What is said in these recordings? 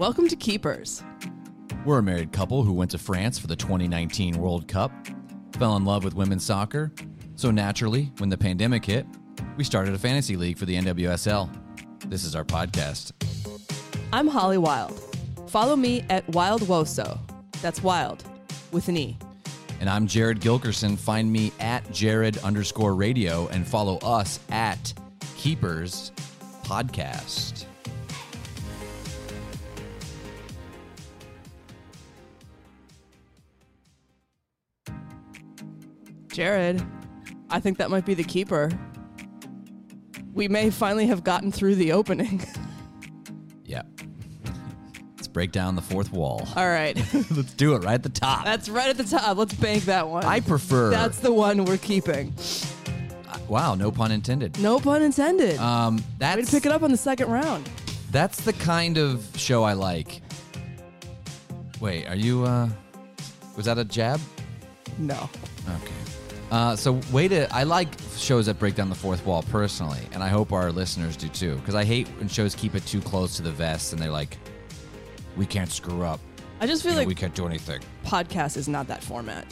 Welcome to Keepers. We're a married couple who went to France for the 2019 World Cup, fell in love with women's soccer, so naturally, when the pandemic hit, we started a fantasy league for the NWSL. This is our podcast. I'm Holly Wild. Follow me at Wild Woso. That's wild with an E. And I'm Jared Gilkerson. Find me at Jared underscore radio and follow us at Keepers Podcast. Jared, I think that might be the keeper. We may finally have gotten through the opening. Yep. Let's break down the fourth wall. All right. Let's do it right at the top. That's right at the top. Let's bank that one. I prefer. That's the one we're keeping. wow, no pun intended. No pun intended. Um, Way that's to pick it up on the second round. That's the kind of show I like. Wait, are you? uh Was that a jab? No. Okay. Uh, so way to I like shows that break down the fourth wall personally, and I hope our listeners do too. Because I hate when shows keep it too close to the vest and they're like, "We can't screw up. I just feel You know, like we can't do anything." podcast is not that format.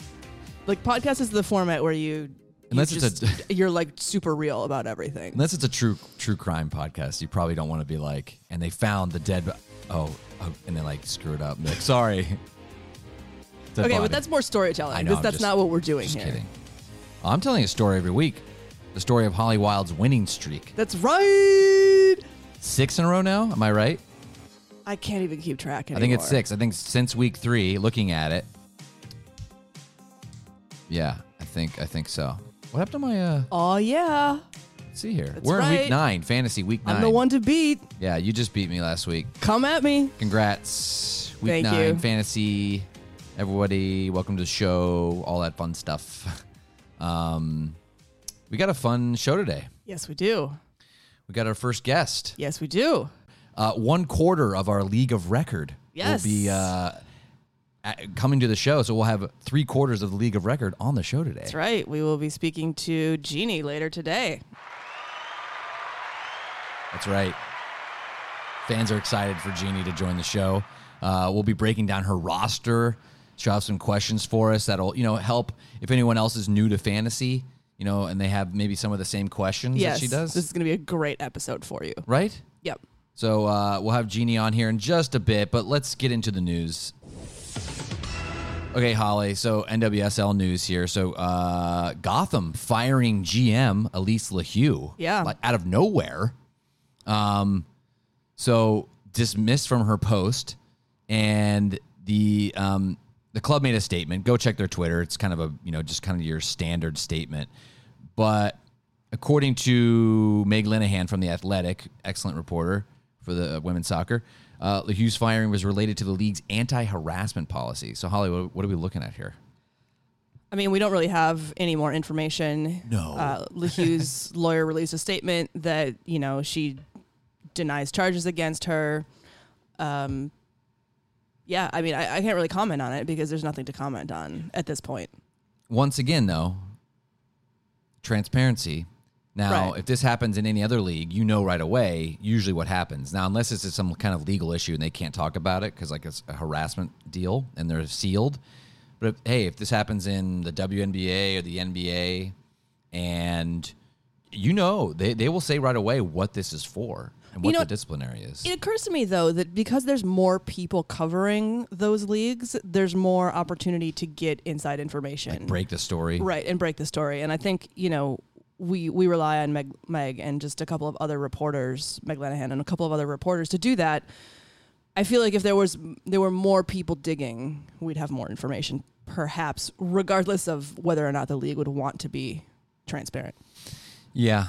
Like podcast is the format where you, you Unless it's just, a- you're like super real about everything. Unless it's a true true crime podcast, you probably don't want to be like, and they found the dead. Oh, oh and they like screwed up. Like, sorry. Okay, body. but that's more storytelling. Know, that's just- not what we're doing Just here. kidding. I'm telling a story every week. The story of Holly Wild's winning streak. That's right. Six in a row now. Am I right? I can't even keep track anymore. I think it's six. I think since week three, looking at it. Yeah, I think I think so. What happened to my? uh Oh yeah, let's See here, That's we're in right. week nine, fantasy week 9 I'm the one to beat. Yeah, you just beat me last week. Come at me. Congrats, week Thank nine you. fantasy. Everybody, welcome to the show. All that fun stuff. Um, we got a fun show today. Yes, we do. We got our first guest. Yes, we do. Uh, one quarter of our league of record Yes. will be uh, a- coming to the show. So we'll have three quarters of the league of record on the show today. That's right. We will be speaking to Jeannie later today. That's right. Fans are excited for Jeannie to join the show. Uh, we'll be breaking down her roster. Have some questions for us that'll, you know, help if anyone else is new to fantasy, you know, and they have maybe some of the same questions Yes, that she does. This is going to be a great episode for you. right? Yep. So uh, we'll have Jeannie on here in just a bit, but let's get into the news. Okay, Holly. So NWSL news here. So uh, Gotham firing GM Alyse LaHue. Yeah. Like out of nowhere. Um, so dismissed from her post, and the um, the club made a statement. Go check their Twitter. It's kind of a you know just kind of your standard statement, but according to Meg Linehan from the Athletic, excellent reporter for the women's soccer, uh, LaHue's firing was related to the league's anti-harassment policy. So, Holly, what, what are we looking at here? I mean, we don't really have any more information. No. Uh, LaHue's lawyer released a statement that, you know, she denies charges against her. Um, yeah, I mean, I, I can't really comment on it because there's nothing to comment on at this point. Once again, though, transparency. Now, Right. if this happens in any other league, you know right away usually what happens. Now, unless it's some kind of legal issue and they can't talk about it because like it's a harassment deal and they're sealed. But if, hey, if this happens in the WNBA or the NBA, and you know they, they will say right away what this is for and what know, the disciplinary is. It occurs to me, though, that because there's more people covering those leagues, there's more opportunity to get inside information. Break the story. right and break the story and i think you know we we rely on meg meg and just a couple of other reporters meg Linehan and a couple of other reporters to do that i feel like if there was there were more people digging we'd have more information perhaps regardless of whether or not the league would want to be transparent Yeah.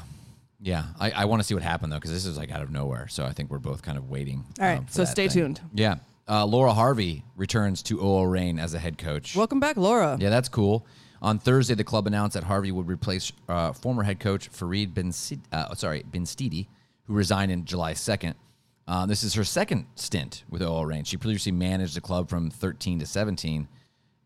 Yeah. I, I want to see what happened, though, because this is like out of nowhere. So I think we're both kind of waiting. All right, um, so stay thing. tuned. Yeah. Uh, Laura Harvey returns to OL Reign as a head coach. welcome back laura Yeah, that's cool. On Thursday, the club announced that Harvey would replace uh, former head coach Farid Ben uh, sorry Ben who resigned in July 2nd. Uh, this is her second stint with OL Reign. She previously managed the club from 13 to 17,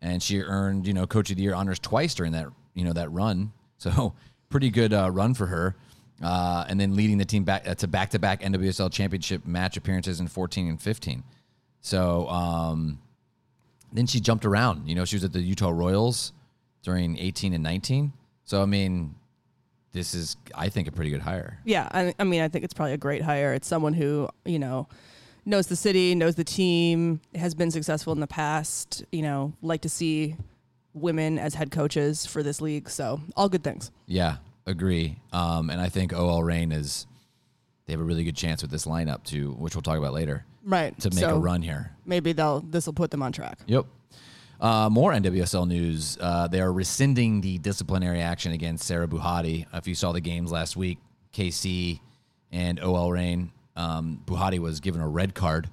and she earned you know coach of the year honors twice during that you know that run. So pretty good uh, run for her. Uh, and then leading the team back uh, to back-to-back NWSL championship match appearances in 14 and 15. So um, then she jumped around. You know, she was at the Utah Royals during 18 and 19. So I mean, this is I think a pretty good hire. Yeah, I, I mean, I think it's probably a great hire. It's someone who you know knows the city, knows the team, has been successful in the past. You know, like to see women as head coaches for this league. So all good things. Yeah, agree. Um, and I think OL Reign is they have a really good chance with this lineup to which we'll talk about later Right to make so a run here. Maybe they'll this will put them on track. Yep. Uh, more NWSL news. Uh, they are rescinding the disciplinary action against Sarah Bouhaddi. If you saw the games last week, KC and OL Reign, um, Bouhaddi was given a red card,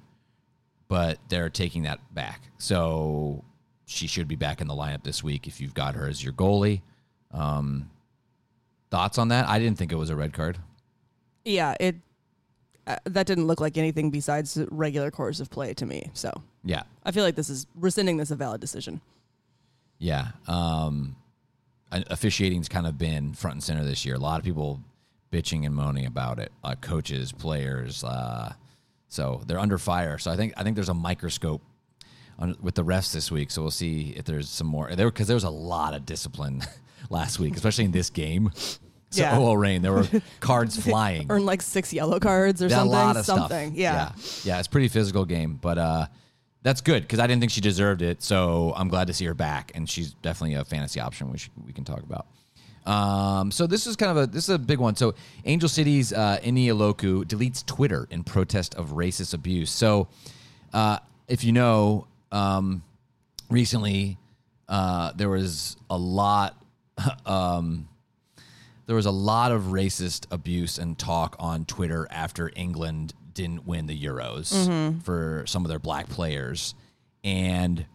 but they're taking that back. So she should be back in the lineup this week if you've got her as your goalie. Um, thoughts on that? I didn't think it was a red card. Yeah, it uh, that didn't look like anything besides regular course of play to me. So Yeah. I feel like this is rescinding this a valid decision. Yeah. Um, officiating's kind of been front and center this year. A lot of people bitching and moaning about it. Uh, coaches, players. Uh, so they're under fire. So I think I think there's a microscope on, with the refs this week. So we'll see if there's some more there because there was a lot of discipline last week, especially in this game. So Yeah. oh rain, there were cards flying. Earn like six yellow cards or something. a lot of something. stuff. Yeah. yeah, yeah. It's a pretty physical game, but uh, that's good because I didn't think she deserved it. So I'm glad to see her back, and she's definitely a fantasy option, which we can talk about. Um, so this is kind of a this is a big one. So Angel City's uh, Eni Aluko deletes Twitter in protest of racist abuse. So uh, if you know, um, recently uh, there was a lot. Um, there was a lot of racist abuse and talk on Twitter after England didn't win the Euros for some of their black players. And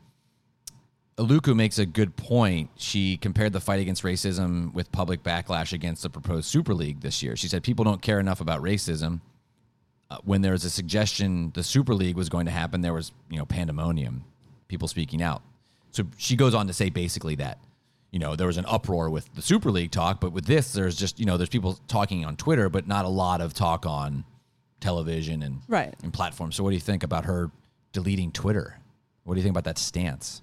Aluko makes a good point. She compared the fight against racism with public backlash against the proposed Super League this year. She said people don't care enough about racism. Uh, when there was a suggestion the Super League was going to happen, there was you know pandemonium, people speaking out. So she goes on to say basically that you know there was an uproar with the Super League talk, but with this there's just you know there's people talking on Twitter, but not a lot of talk on television and Right. and platforms. So what do you think about her deleting Twitter? What do you think about that stance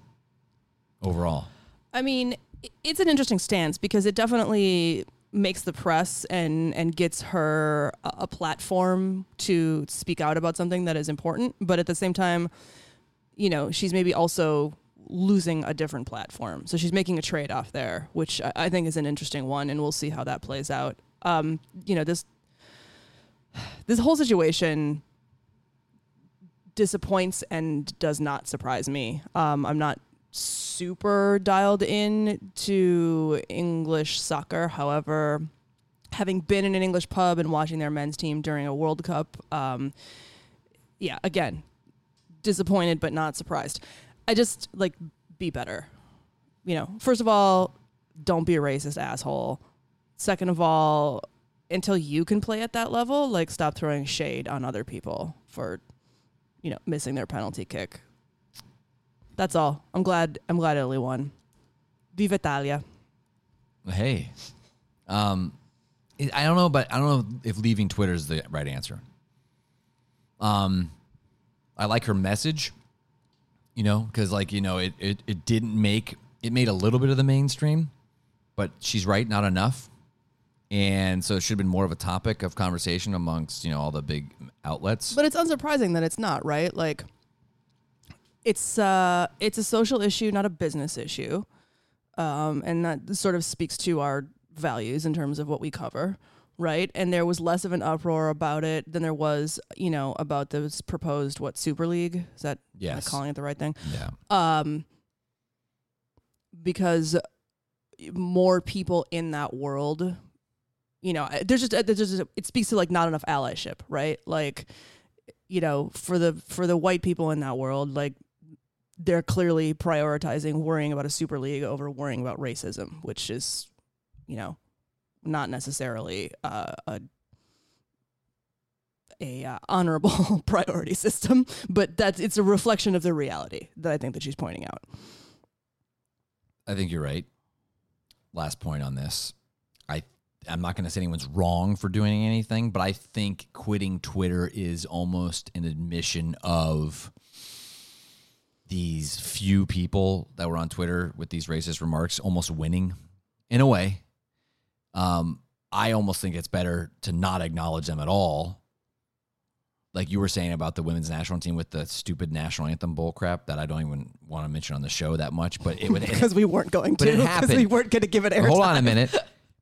overall? I mean, it's an interesting stance because it definitely makes the press and and gets her a a platform to speak out about something that is important, but at the same time, you know, she's maybe also losing a different platform. So she's making a trade off there, which I, I think is an interesting one, and we'll see how that plays out. Um, you know, this this whole situation disappoints and does not surprise me. Um, I'm not super dialed in to English soccer. However, having been in an English pub and watching their men's team during a World Cup, um, yeah, again, disappointed but not surprised. I just like be better. You know, first of all, don't be a racist asshole. Second of all, until you can play at that level, like stop throwing shade on other people for, you know, missing their penalty kick. That's all. I'm glad. I'm glad Italy won. Viva Italia. Hey, um, I don't know, but I don't know if leaving Twitter is the right answer. Um, I like her message, you know, because like you know, it, it it didn't make it made a little bit of the mainstream, but she's right, not enough, and so it should have been more of a topic of conversation amongst you know all the big outlets. But it's unsurprising that it's not, right? Like it's uh it's a social issue, not a business issue. Um and that sort of speaks to our values in terms of what we cover, right? And there was less of an uproar about it than there was, you know, about this proposed what Super League? Is that Yes. calling it the right thing? yeah, um, because more people in that world, you know, there's just there's just it speaks to like not enough allyship, right? Like, you know, for the for the white people in that world, like they're clearly prioritizing worrying about a super league over worrying about racism, which is, you know, not necessarily uh, a a uh, honorable priority system, but that's it's a reflection of the reality that I think that she's pointing out. I think you're right. Last point on this. I I'm not going to say anyone's wrong for doing anything, but I think quitting Twitter is almost an admission of these few people that were on Twitter with these racist remarks almost winning in a way. Um, I almost think it's better to not acknowledge them at all. Like you were saying about the women's national team with the stupid national anthem bull crap that I don't even want to mention on the show that much, but it would because we weren't going to because we weren't going to give it air. Hold on a minute.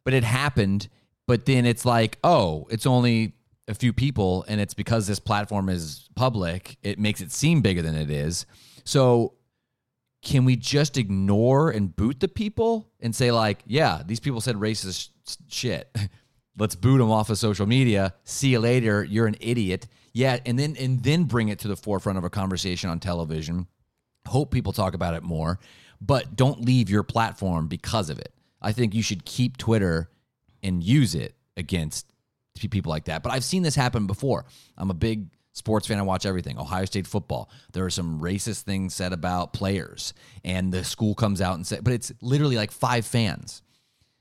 But it happened. But then it's like, oh, it's only a few people, and it's because this platform is public, it makes it seem bigger than it is. So can we just ignore and boot the people and say, like, yeah, these people said racist shit. Let's boot them off of social media. See you later. You're an idiot. Yeah, and then and then bring it to the forefront of a conversation on television hope people talk about it more, but don't leave your platform because of it. I think you should keep Twitter and use it against people like that. But I've seen this happen before. I'm a big sports fan. I watch everything. Ohio State football. There are some racist things said about players, and the school comes out and said, but it's literally like five fans.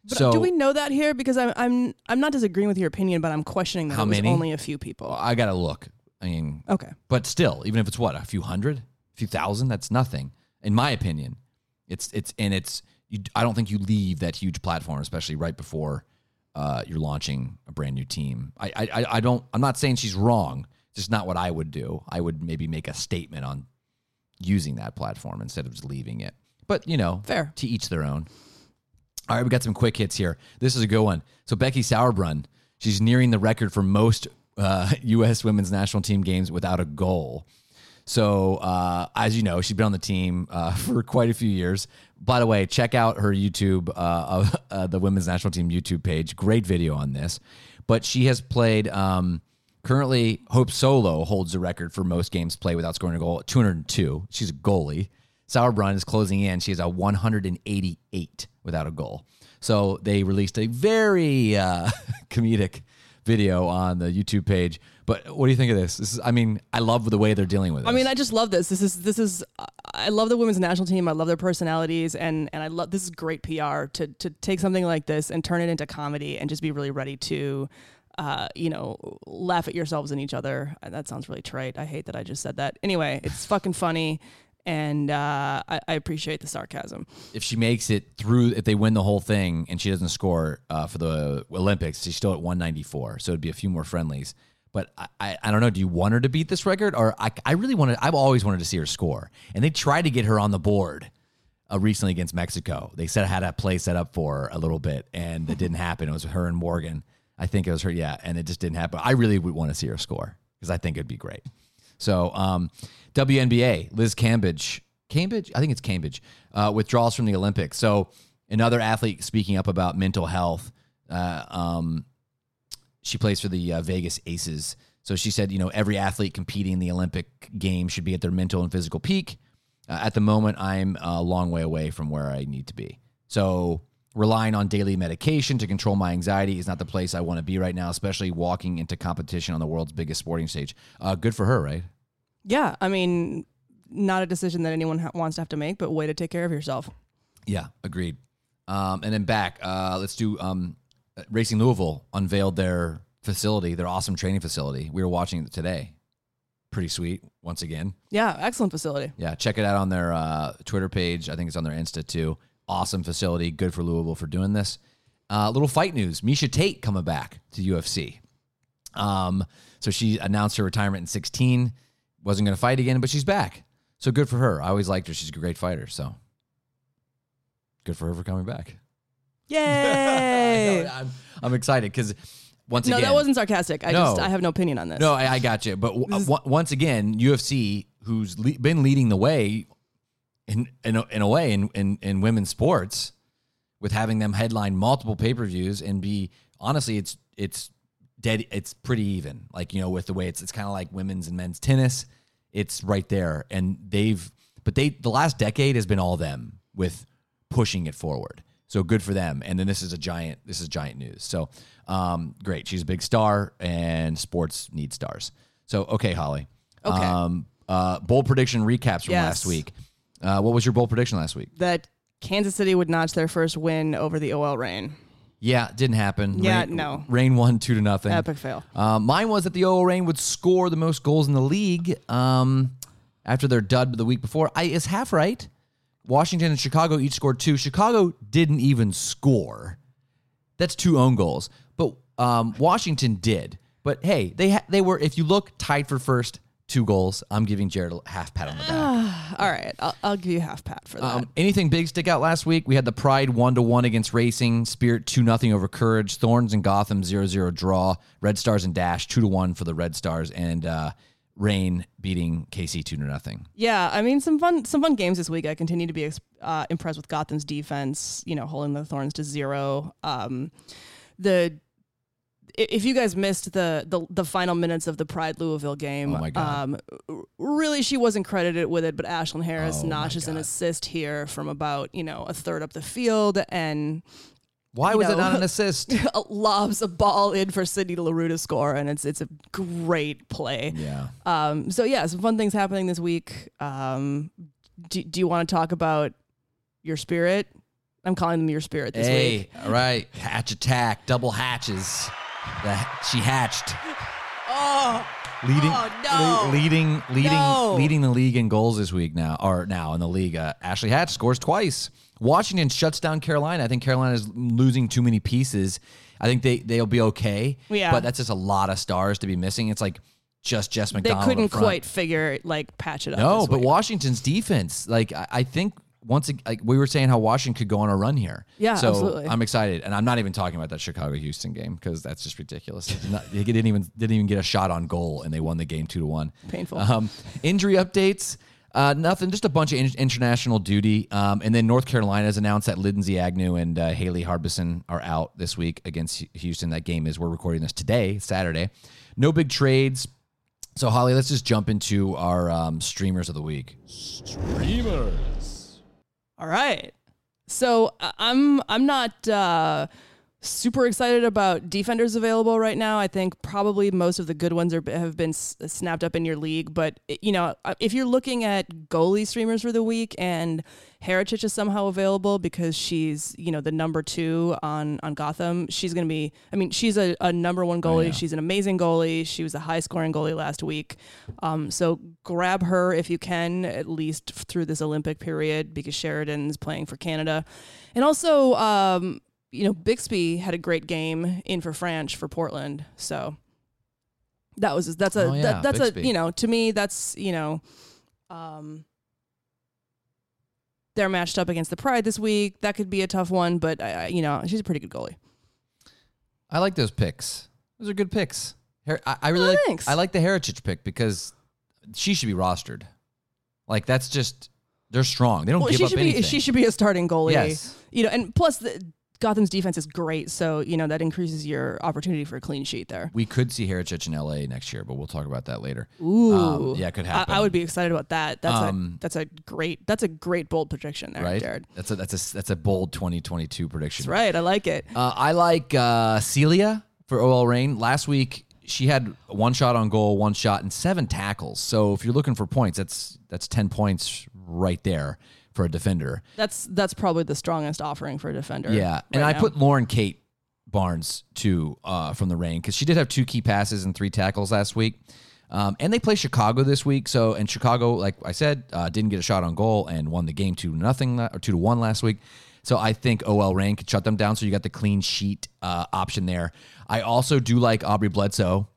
But so do we know that here? Because I'm I'm I'm not disagreeing with your opinion, but I'm questioning that How it was many? only a few people. I gotta look. I mean, Okay. but still, even if it's what a few hundred, a few thousand, that's nothing, in my opinion. It's it's and it's. You, I don't think you leave that huge platform, especially right before uh, you're launching a brand new team. I I- I don't. I'm not saying she's wrong. Just not what I would do. I would maybe make a statement on using that platform instead of just leaving it. But you know, Fair. to each their own. All right, we got some quick hits here. This is a good one. So Becky Sauerbrunn, she's nearing the record for most uh, U.S. women's national team games without a goal. So uh, as you know, she's been on the team uh, for quite a few years. By the way, check out her YouTube, uh, of, uh, the women's national team YouTube page. Great video on this. But she has played. Um, currently, Hope Solo holds the record for most games played without scoring a goal at 202. She's a goalie. Sauerbrunn is closing in. She has a 188 without a goal. So they released a very uh, comedic video on the YouTube page. But what do you think of this? This is, I mean, I love the way they're dealing with it. I mean, I just love this. This is this is I love the women's national team. I love their personalities, and and I love this is great PR to to take something like this and turn it into comedy and just be really ready to. Uh, you know, laugh at yourselves and each other. Uh, That sounds really trite. I hate that I just said that. Anyway, it's fucking funny, and uh, I, I appreciate the sarcasm. if she makes it through, if they win the whole thing and she doesn't score uh, for the Olympics, she's still at 194. So it'd be a few more friendlies. But I, I, I don't know. Do you want her to beat this record, or I, I really wanted? I've always wanted to see her score, and they tried to get her on the board uh, recently against Mexico. They said I had a play set up for a little bit, and it didn't happen. It was her and Morgan. I think it was her, yeah, and it just didn't happen. I really would want to see her score because I think it'd be great. So, um, WNBA, Liz Cambridge, Cambridge, I think it's Cambridge, uh, withdraws from the Olympics. So, another athlete speaking up about mental health. Uh, um, she plays for the uh, Vegas Aces. So she said, you know, every athlete competing in the Olympic game should be at their mental and physical peak. Uh, at the moment, I'm a long way away from where I need to be. So relying on daily medication to control my anxiety is not the place I want to be right now, especially walking into competition on the world's biggest sporting stage. Uh, good for her, right? Yeah, I mean, not a decision that anyone ha- wants to have to make, but way to take care of yourself. Yeah, agreed. Um, and then back, uh, let's do um, Racing Louisville unveiled their facility, their awesome training facility. We were watching it today. Pretty sweet, once again. Yeah, excellent facility. Yeah, check it out on their uh, Twitter page. I think it's on their Insta too. Awesome facility. Good for Louisville for doing this. Uh, little fight news: Miesha Tate coming back to UFC. Um, so she announced her retirement in 16. Wasn't going to fight again, but she's back. So good for her. I always liked her. She's a great fighter. So good for her for coming back. Yay! I'm, I'm excited because once no, again, that wasn't sarcastic. I No. just I have no opinion on this. no, I, I got you. But w- w- once again, UFC, who's le- been leading the way in in a, in a way in, in in women's sports, with having them headline multiple pay per views and be honestly, it's it's dead. It's pretty even. Like you know, with the way it's it's kind of like women's and men's tennis. It's right there, and they've but they the last decade has been all them with pushing it forward. So good for them. And then this is a giant. This is giant news. So um, great. She's a big star, and sports need stars. So okay, Holly. Okay. Um, uh, bold prediction recaps from Yes. last week. Uh, what was your bold prediction last week? that Kansas City would notch their first win over the OL Reign. Yeah, it didn't happen. Yeah, Reign, no. Reign won two to nothing. Epic fail. Uh, mine was that the OL Reign would score the most goals in the league. Um, after their dud the week before. I is half right. Washington and Chicago each scored two. Chicago didn't even score. That's two own goals. But um, Washington did. But hey, they ha- they were if you look tied for first, two goals. I'm giving Jared a half pat on the back. All right, I'll, I'll give you half pat for that. Um, anything big stick out last week? We had the Pride one to one against Racing, Spirit two nothing over Courage, Thorns and Gotham 0-0 draw, Red Stars and Dash two to one for the Red Stars, and uh, Reign beating KC two to nothing. Yeah, I mean some fun some fun games this week. I continue to be uh, impressed with Gotham's defense. You know, holding the Thorns to zero. Um, the if you guys missed the, the the final minutes of the Pride Louisville game, Oh my God. Um, really she wasn't credited with it, but Ashlyn Harris Oh notches an assist here from about you know a third up the field and Why was it not an assist? lobs a ball in for Sydney Leroux to score, and it's it's a great play. yeah. Um, so yeah, some fun things happening this week. Um, do, do you want to talk about your spirit? I'm calling them your spirit this Hey, week. all right. Hatch attack, double hatches. The, she hatched. Oh, Leading, Oh, no. le- leading, leading, No. leading the league in goals this week now, or now in the league. Uh, Ashley Hatch scores twice. Washington shuts down Carolina. I think Carolina is losing too many pieces. I think they they'll be okay. Yeah. but that's just a lot of stars to be missing. It's like just Jess McDonald. they couldn't quite figure like patch it up. No, but week. Washington's defense, like I, I think once like we were saying how Washington could go on a run here. Yeah, so absolutely. I'm excited, and I'm not even talking about that Chicago Houston game because that's just ridiculous. Not, they didn't even didn't even get a shot on goal, and they won the game two to one. Painful. Um, injury updates. Uh, nothing, just a bunch of in- international duty. Um, and then North Carolina has announced that Lindsay Agnew and uh, Haley Harbison are out this week against Hu- Houston. That game is, we're recording this today, Saturday. No big trades. So, Holly, let's just jump into our um, streamers of the week. All right. So I- I'm I'm not uh, super excited about defenders available right now. I think probably most of the good ones are have been s- snapped up in your league. But you know, uh, if you're looking at goalie streamers for the week and Haracic is somehow available because she's you know the number two on on Gotham, she's gonna be. I mean, she's a, a number one goalie. yeah. She's an amazing goalie. She was a high scoring goalie last week. Um, so grab her if you can, at least through this Olympic period, because Sheridan's playing for Canada. And also, um, you know, Bixby had a great game in for French for Portland. So that was that's a Oh, yeah, that, that's Bixby. a you know to me that's you know, um, they're matched up against the Pride this week. That could be a tough one, but I, you know she's a pretty good goalie. I like those picks. Those are good picks. Her- I, I really Oh, like. thanks. I like the Haracic pick because she should be rostered. Like that's just they're strong. They don't Well, give she up should anything. be she should be a starting goalie. Yes. You know, and plus the, Gotham's defense is great, so you know that increases your opportunity for a clean sheet there. We could see Haracic in LA next year, but we'll talk about that later. Ooh, Um, yeah, it could I, happen. I would be excited about that. That's Um, a that's a great that's a great bold prediction there, right? Jared. That's a that's a that's a bold 2022 prediction. That's right. I like it. Uh, I like uh, Celia for OL Reign. Last week she had one shot on goal, one shot, and seven tackles. So if you're looking for points, that's that's 10 points right there for a defender. That's that's probably the strongest offering for a defender. Yeah, and right I now. put Lauren Kate Barnes too uh, from the Reign because she did have two key passes and three tackles last week. Um, and they play Chicago this week, so and Chicago, like I said, uh, didn't get a shot on goal and won the game two to nothing or two to one last week. So I think OL Reign could shut them down. So you got the clean sheet uh, option there. I also do like Aubrey Bledsoe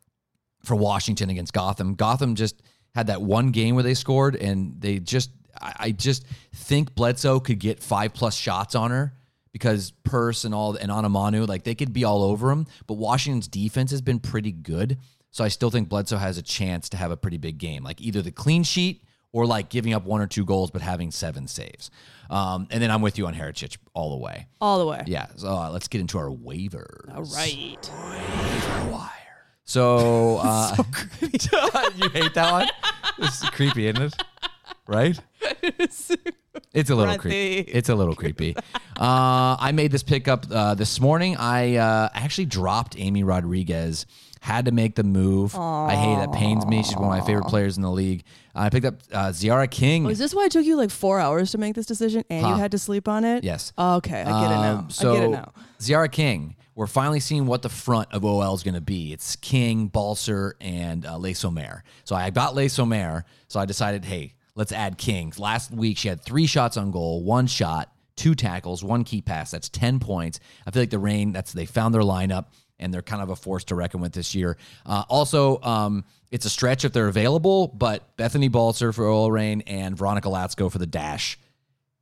for Washington against Gotham. Gotham just had that one game where they scored, and they just, I, I just think Bledsoe could get five plus shots on her because Purce and all and Onumonu, like they could be all over him. But Washington's defense has been pretty good, so I still think Bledsoe has a chance to have a pretty big game, like either the clean sheet or like giving up one or two goals but having seven saves. Um, and then I'm with you on Haracic all the way. all the way. Yeah, so uh, let's get into our waivers. All right. Wire. So, uh, you hate that one? This is creepy, isn't it? Right? It's a little creepy. It's a little creepy. Uh, I made this pickup uh, this morning. I uh, actually dropped Amy Rodriguez. Had to make the move. I hate it. It pains me. She's one of my favorite players in the league. I picked up uh, Tziarra King. Oh, is this why it took you like four hours to make this decision and you Huh. had to sleep on it? Yes. Okay, I get it now. Um, so I get it now. Tziarra King we're finally seeing what the front of OL is going to be. It's King, Balcer, and uh, Le Sommer. So I got Le Sommer, so I decided, hey, let's add King. Last week she had three shots on goal, one shot, two tackles, one key pass. That's ten points. I feel like the Reign, That's they found their lineup and they're kind of a force to reckon with this year. Uh, also, um, it's a stretch if they're available, but Bethany Balcer for OL Reign and Veronica Latsko for the dash.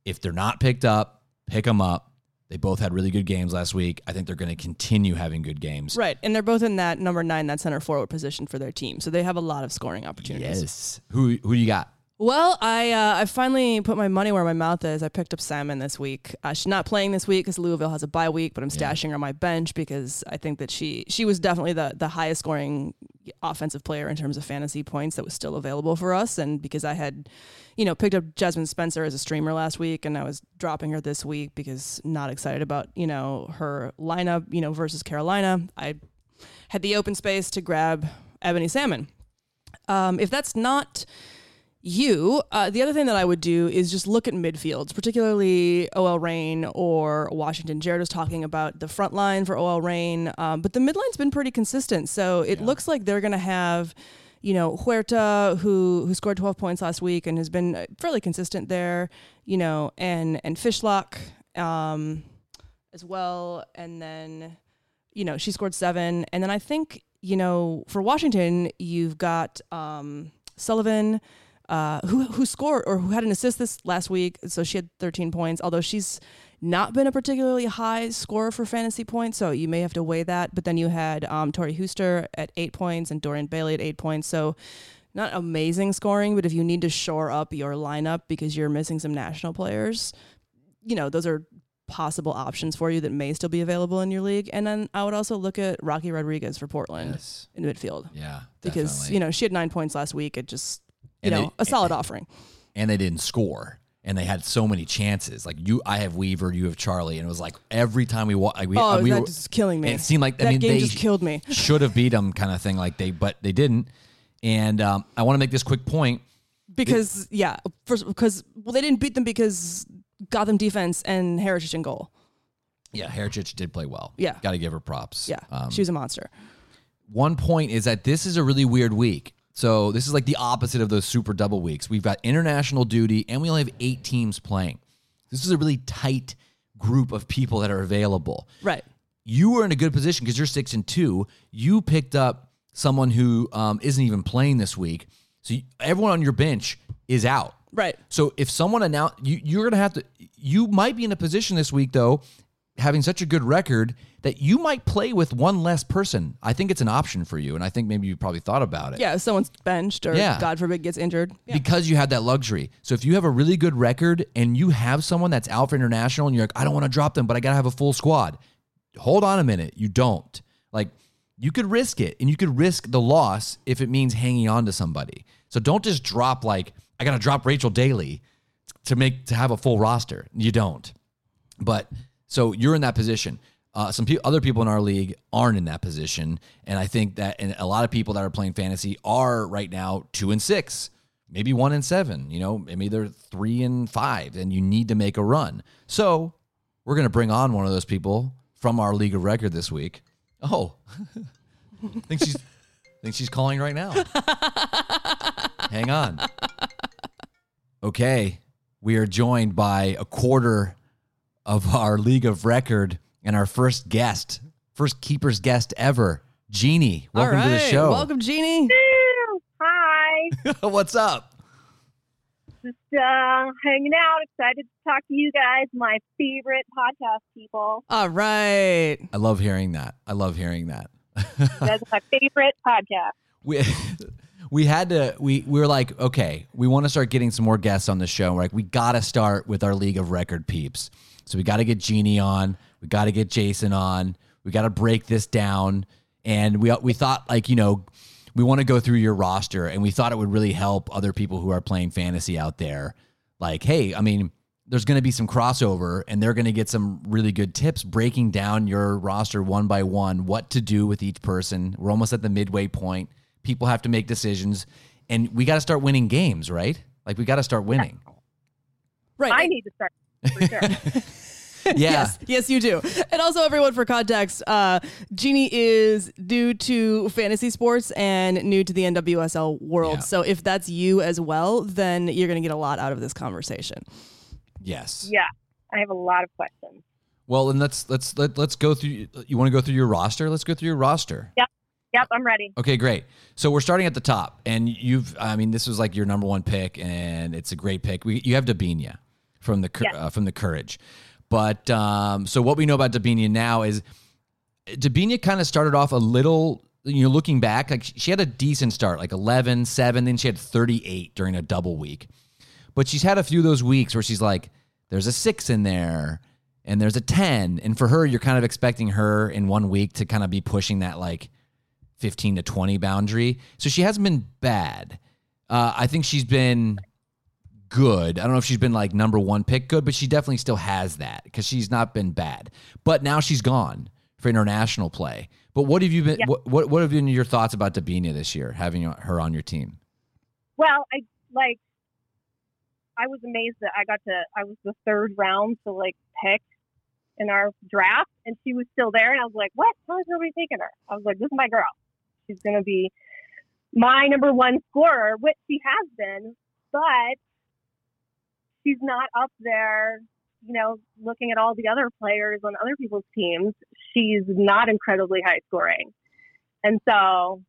If they're not picked up, pick them up. They both had really good games last week. I think they're going to continue having good games. Right, and they're both in that number nine, that center forward position for their team, so they have a lot of scoring opportunities. Yes. Who who do you got? Well, I uh, I finally put my money where my mouth is. I picked up Salmon this week. Uh, she's not playing this week because Louisville has a bye week, but I'm stashing her on my bench because I think that she she was definitely the the highest scoring offensive player in terms of fantasy points that was still available for us, and because I had, you know, picked up Jasmyne Spencer as a streamer last week, and I was dropping her this week because not excited about you know her lineup, you know, versus Carolina. I had the open space to grab Ebony Salmon. Um, if that's not you. Uh, the other thing that I would do is just look at midfields, particularly OL Reign or Washington. Jared was talking about the front line for OL Reign, um, but the midline's been pretty consistent. So it looks like they're going to have, you know, Huerta, who who scored 12 points last week and has been uh, fairly consistent there, you know, and and Fishlock um, as well, and then, you know, she scored seven, and then I think you know for Washington you've got um, Sullivan uh, who who scored or who had an assist this last week. So she had 13 points, although she's not been a particularly high scorer for fantasy points. So you may have to weigh that. But then you had um, Tori Huster at eight points and Dorian Bailey at eight points. So not amazing scoring, but if you need to shore up your lineup because you're missing some national players, you know those are possible options for you that may still be available in your league. And then I would also look at Rocky Rodriguez for Portland Yes. in midfield Yeah. because definitely. you know she had nine points last week. It just you And know they- a solid offering. and they didn't score. And they had so many chances. Like you, I have Weaver, you have Charley, and it was like every time we wa- like we, Oh, we that were- just killing me. It seemed like I that mean game they just killed me. should have beat them, kind of thing. Like they, but they didn't. And um, I want to make this quick point. Because yeah, first because well they didn't beat them because Gotham defense and Haracic in goal. Yeah, Haracic did play well. Yeah. got to give her props. Yeah, Um, she was a monster. one point is that this is a really weird week. So this is like the opposite of those super double weeks. We've got international duty and we only have eight teams playing. This is a really tight group of people that are available. Right. You were in a good position because you're six and two. You picked up someone who um, isn't even playing this week. So you, everyone on your bench is out. Right. So if someone announce you, you're gonna have to. You might be in a position this week though, having such a good record that you might play with one less person. I think it's an option for you, and I think maybe you probably thought about it. Yeah, if someone's benched or Yeah. God forbid gets injured. Yeah. Because you had that luxury. So if you have a really good record and you have someone that's out for international and you're like, I don't want to drop them, but I gotta have a full squad. Hold on a minute. You don't. Like you could risk it and you could risk the loss if it means hanging on to somebody. So don't just drop like, I gotta drop Rachel Daly to make to have a full roster. You don't. But so you're in that position. Uh, some pe- other people in our league aren't in that position, and I think that a lot of people that are playing fantasy are right now two and six, maybe one and seven. You know, maybe they're three and five, and you need to make a run. So we're gonna bring on one of those people from our league of record this week. Oh, I think she's I think she's calling right now. Hang on. Okay, we are joined by a quarter of our league of record and our first guest, first keeper's guest ever, Jeannie. Welcome All to the show. Welcome, Jeannie. Hi. What's up? Just uh, hanging out. Excited to talk to you guys, my favorite podcast people. All right. I love hearing that. I love hearing that. That's my favorite podcast. we we had to we we were like okay we want to start getting some more guests on the show we're like we gotta start with our league of record peeps so we gotta get jeannie on. We gotta get jason on. We gotta break this down. And we we thought like you know we want to go through your roster and we thought it would really help other people who are playing fantasy out there. Like hey i mean there's going to be some crossover and they're going to get some really good tips breaking down your roster one by one what to do with each person. We're almost at the midway point. People have to make decisions and we got to start winning games right? Like we got to start winning. Right. I need to start for sure. Yeah. yes, yes, you do. And also, everyone, for context, uh, Jeannie is new to fantasy sports and new to the NWSL world. Yeah. So if that's you as well, then you're going to get a lot out of this conversation. Yes. Yeah, I have a lot of questions. Well, and let's let's let, let's go through. You want to go through your roster? Let's go through your roster. Yep, Yep, I'm ready. Okay, great. So we're starting at the top, and you've. I mean, this was like your number one pick, and it's a great pick. We, you have Debinha from the Yes. uh, from the Courage, but um, so what we know about Debinha now is Debinha kind of started off a little. You know, looking back, like she had a decent start, like 11, 7, then she had 38 during a double week. But she's had a few of those weeks where she's like, there's a six in there and there's a 10. And for her, you're kind of expecting her in one week to kind of be pushing that like 15 to 20 boundary. So she hasn't been bad. Uh, I think she's been good. I don't know if she's been like number one pick good, but she definitely still has that because she's not been bad. But now she's gone for international play. But what have you been? Yeah. What, what what have been your thoughts about Debinha this year, having her on your team? Well, I like. I was amazed that I got to. I was the third round to like pick in our draft, and she was still there, and I was like, "What? How is nobody taking her?" I was like, "This is my girl. She's gonna be my number one scorer," which she has been, but she's not up there. You know, looking at all the other players on other people's teams, she's not incredibly high scoring, and so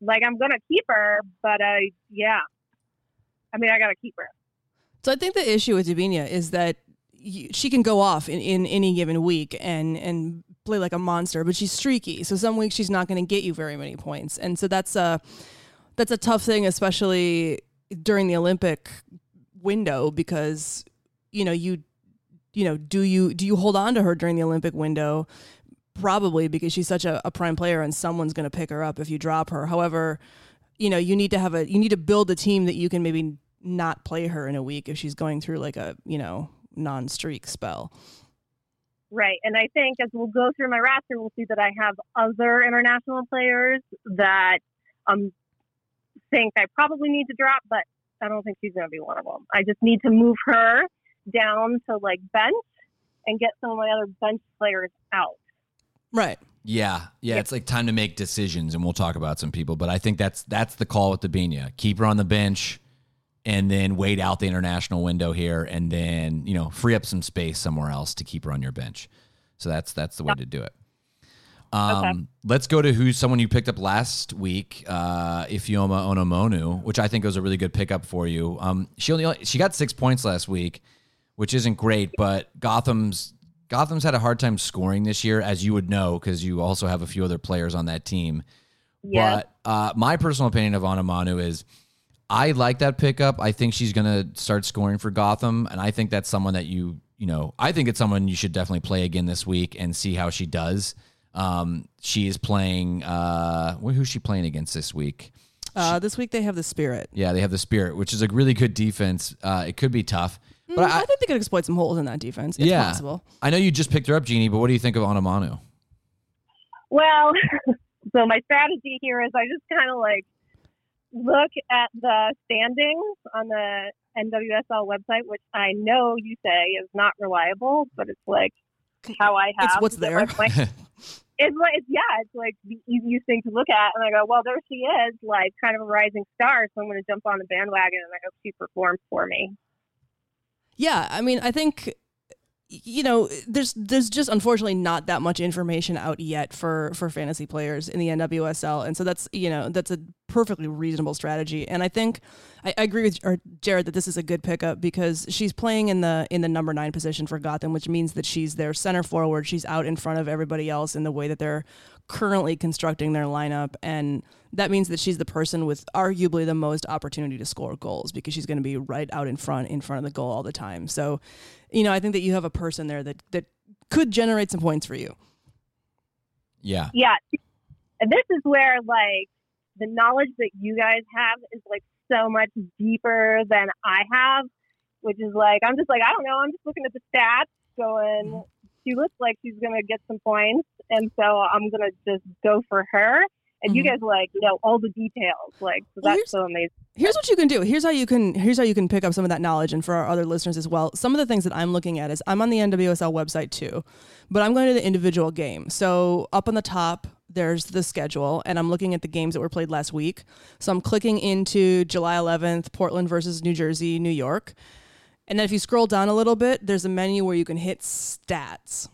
like I'm gonna keep her, but I yeah, I mean I gotta keep her. So I think the issue with Debinha is that she can go off in, in any given week and and play like a monster, but she's streaky. So some weeks she's not going to get you very many points, and so that's a that's a tough thing, especially during the Olympic window, because you know you you know do you do you hold on to her during the Olympic window? Probably because she's such a, a prime player, and someone's going to pick her up if you drop her. However, you know you need to have a you need to build a team that you can maybe not play her in a week if she's going through like a you know non-streak spell. Right, and I think as we'll go through my roster, we'll see that I have other international players that um think I probably need to drop, but I don't think she's going to be one of them. I just need to move her down to like bench and get some of my other bench players out. Right. Yeah, yeah, Yeah. it's like time to make decisions, and we'll talk about some people. But I think that's that's the call with Debinha. Keep her on the bench, and then wait out the international window here, and then you know free up some space somewhere else to keep her on your bench. So that's that's the way to do it. Um, Okay. Let's go to who's someone you picked up last week, uh, Ifeoma Onumonu, which I think was a really good pickup for you. Um, she only she got six points last week, which isn't great, but Gotham's Gotham's had a hard time scoring this year, as you would know, because you also have a few other players on that team. Yes. But uh, my personal opinion of Onumonu is I like that pickup. I think she's going to start scoring for Gotham, and I think that's someone that you you know I think it's someone you should definitely play again this week and see how she does. Um, she is playing. Uh, who's she playing against this week? Uh, this week they have the Spirit. Yeah, they have the Spirit, which is a really good defense. Uh, it could be tough, Mm, but I, I, think they could exploit some holes in that defense. It's Yeah. possible. I know you just picked her up, Jeannie. But what do you think of Onumonu? Well, so my strategy here is I just kind of like look at the standings on the NWSL website, which I know you say is not reliable, but it's like how I have. It's what's the there. It's like it's, yeah, it's like the easiest thing to look at, and I go, well, there she is, like kind of a rising star, so I'm going to jump on the bandwagon, and I hope she performs for me. Yeah, I mean, I think you know, there's there's just unfortunately not that much information out yet for for fantasy players in the NWSL, and so that's you know that's a perfectly reasonable strategy. And I think I, I agree with Jared that this is a good pickup because she's playing in the in the number nine position for Gotham, which means that she's their center forward. She's out in front of everybody else in the way that they're currently constructing their lineup, and that means that she's the person with arguably the most opportunity to score goals because she's going to be right out in front in front of the goal all the time. So you know, I think that you have a person there that that could generate some points for you. Yeah, Yeah, and this is where like the knowledge that you guys have is like so much deeper than I have, which is like I'm just like I don't know. I'm just looking at the stats, going, she looks like she's gonna get some points, and so I'm gonna just go for her. And you Mhm. guys like know all the details. Like so Well, that's so amazing. Here's what you can do. Here's how you can here's how you can pick up some of that knowledge and for our other listeners as well. Some of the things that I'm looking at is I'm on the NWSL website too, but I'm going to the individual game. So up on the top there's the schedule and I'm looking at the games that were played last week. So I'm clicking into July 11th, Portland versus New Jersey, New York. And then if you scroll down a little bit, there's a menu where you can hit stats.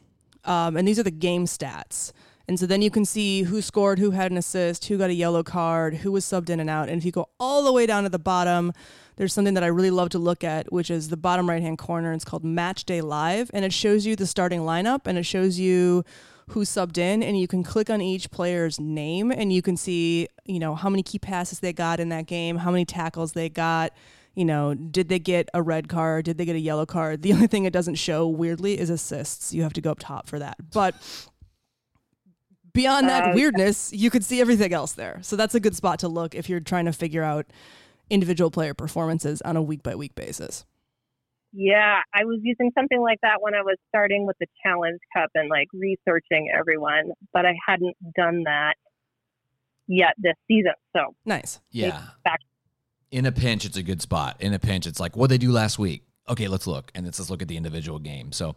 Um, and these are the game stats. And so then you can see who scored, who had an assist, who got a yellow card, who was subbed in and out. And if you go all the way down to the bottom, there's something that I really love to look at, which is the bottom right hand corner. It's called Match Day Live. And it shows you the starting lineup and it shows you who subbed in. And you can click on each player's name and you can see, you know, how many key passes they got in that game, how many tackles they got. You know, did they get a red card? Did they get a yellow card? The only thing it doesn't show weirdly is assists. You have to go up top for that. But beyond that Uh, weirdness, you could see everything else there. So that's a good spot to look if you're trying to figure out individual player performances on a week by week basis. Yeah, I was using something like that when I was starting with the Challenge Cup and like researching everyone, but I hadn't done that yet this season. So Nice. Yeah. back- In a pinch, it's a good spot. In a pinch, it's like what they do last week. Okay, let's look, and let's just look at the individual game. So,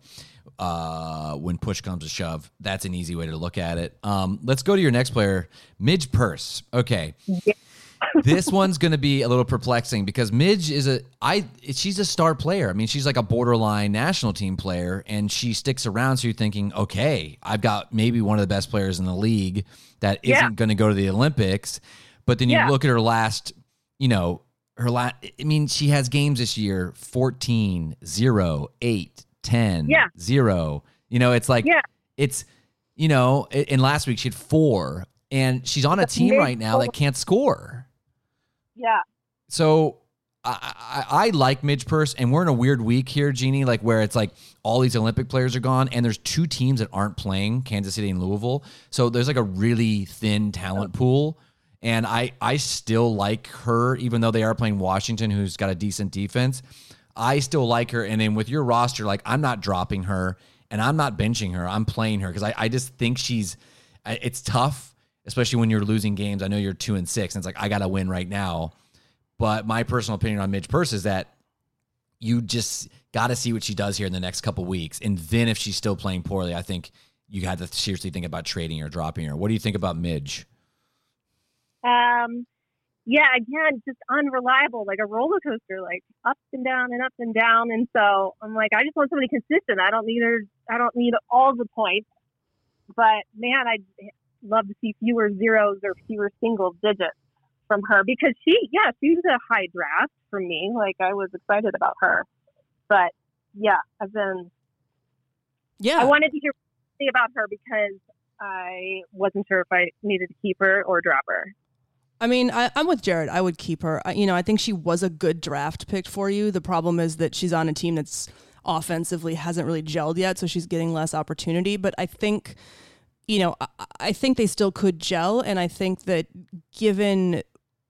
uh, when push comes to shove, that's an easy way to look at it. Um, let's go to your next player, Midge Purce. Okay, this one's going to be a little perplexing because Midge is a I she's a star player. I mean, she's like a borderline national team player, and she sticks around. So you're thinking, okay, I've got maybe one of the best players in the league that Yeah. not going to go to the Olympics. But then you Yeah. look at her last, you know, her last. I mean, she has games this year 14, 0, 8, 10, Yeah. 0. You know, it's like Yeah. it's you know, and last week she had four, and she's on a team right now that can't score. yeah, So I, I, I like Midge Purce, and we're in a weird week here, Jeannie, like where it's like all these Olympic players are gone, and there's two teams that aren't playing, Kansas City and Louisville. So there's like a really thin talent pool. And I, I still like her, even though they are playing Washington, who's got a decent defense. I still like her. And then with your roster, like I'm not dropping her and I'm not benching her. I'm playing her because I, I just think she's, it's tough, especially when you're losing games. I know you're two and six, and it's like, I got to win right now. But my personal opinion on Midge Purce is that you just got to see what she does here in the next couple weeks. And then if she's still playing poorly, I think you had to seriously think about trading her, dropping her. What do you think about Midge? Um, yeah. Again, just unreliable, like a roller coaster, like up and down and up and down. And so I'm like, I just want somebody consistent. I don't need her. I don't need all the points. But man, I'd love to see fewer zeros or fewer single digits from her because she, yeah, she was a high draft for me. Like I was excited about her, but yeah, I've been Yeah. I wanted to hear something about her because I wasn't sure if I needed to keep her or drop her. I mean, I, I'm with Jared. I would keep her. I, you know, I think she was a good draft pick for you. The problem is that she's on a team that's offensively hasn't really gelled yet, so she's getting less opportunity. But I think, you know, I, I think they still could gel, and I think that given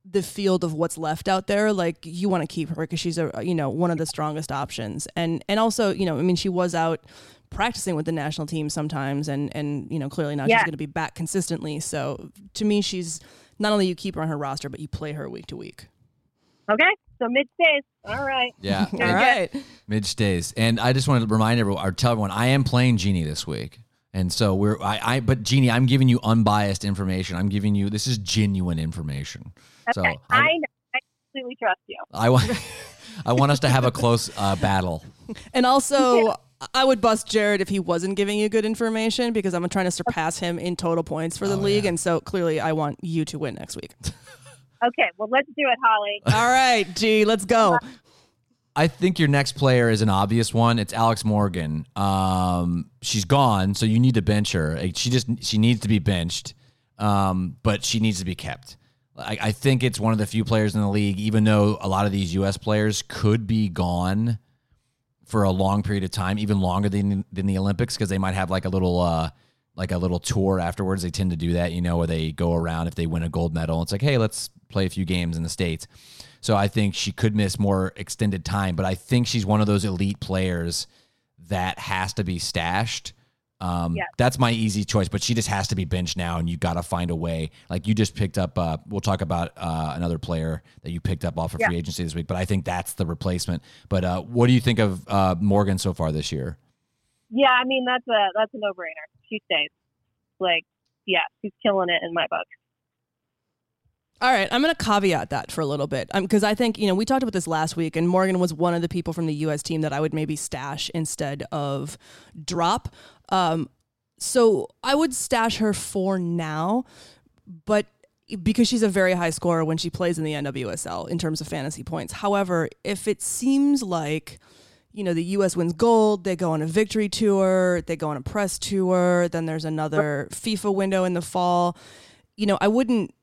the field of what's left out there, like you want to keep her because she's a you know one of the strongest options, and and also you know, I mean, she was out practicing with the national team sometimes, and and you know, clearly now she's going to be back consistently. So to me, she's not only you keep her on her roster, but you play her week to week. Okay, so mid stays. All right. Yeah, All right. Midge stays. And I just wanted to remind everyone, or tell everyone, I am playing Jeannie this week. And so we're, I, I, but Jeannie, I'm giving you unbiased information. I'm giving you, this is genuine information. So Okay. I, I, know. I completely trust you. I want, I want us to have a close uh, battle. And also, I would bust Jared if he wasn't giving you good information because I'm trying to surpass him in total points for the Oh, league. yeah. And so clearly, I want you to win next week. Okay, well let's do it, Holly. All right, G, let's go. I think your next player is an obvious one. It's Alex Morgan. Um, she's gone, so you need to bench her. Like, She just she needs to be benched, um, but she needs to be kept. I, I think it's one of the few players in the league, even though a lot of these U.S. players could be gone for a long period of time, even longer than than the Olympics, because they might have like a little uh, like a little tour afterwards. They tend to do that, you know, where they go around if they win a gold medal. It's like, hey, let's play a few games in the states. So I think she could miss more extended time, but I think she's one of those elite players that has to be stashed Um, Yes. That's my easy choice, but she just has to be benched now, and you got to find a way. Like you just picked up. Uh, we'll talk about uh, another player that you picked up off of Yeah. free agency this week, but I think that's the replacement. But uh, what do you think of uh, Morgan so far this year? Yeah, I mean that's a that's a no brainer. She stays. Like, yeah, she's killing it in my book. All right, I'm going to caveat that for a little bit because I think, you know, we talked about this last week, and Morgan was one of the people from the U.S. team that I would maybe stash instead of drop. Um, so I would stash her for now, but because she's a very high scorer when she plays in the NWSL in terms of fantasy points. However, if it seems like you know the US wins gold, they go on a victory tour, they go on a press tour, then there's another FIFA window in the fall. You know, I wouldn't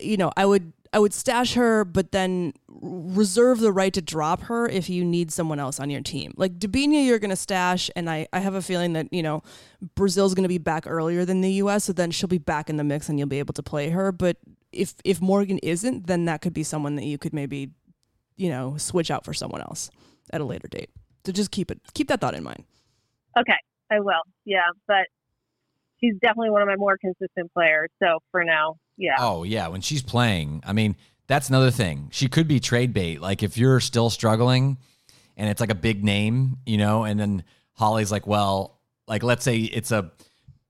you know, I would I would stash her, but then reserve the right to drop her if you need someone else on your team. Like Debinha, you're going to stash, and I, I have a feeling that you know Brazil's going to be back earlier than the U.S., so then she'll be back in the mix, and you'll be able to play her. But if if Morgan isn't, then that could be someone that you could maybe you know switch out for someone else at a later date. So just keep it keep that thought in mind. Okay, I will. Yeah, but she's definitely one of my more consistent players. So for now, yeah. Oh yeah, when she's playing, I mean, that's another thing. She could be trade bait. Like if you're still struggling, and it's like a big name, you know, and then Holly's like, well, like let's say it's a,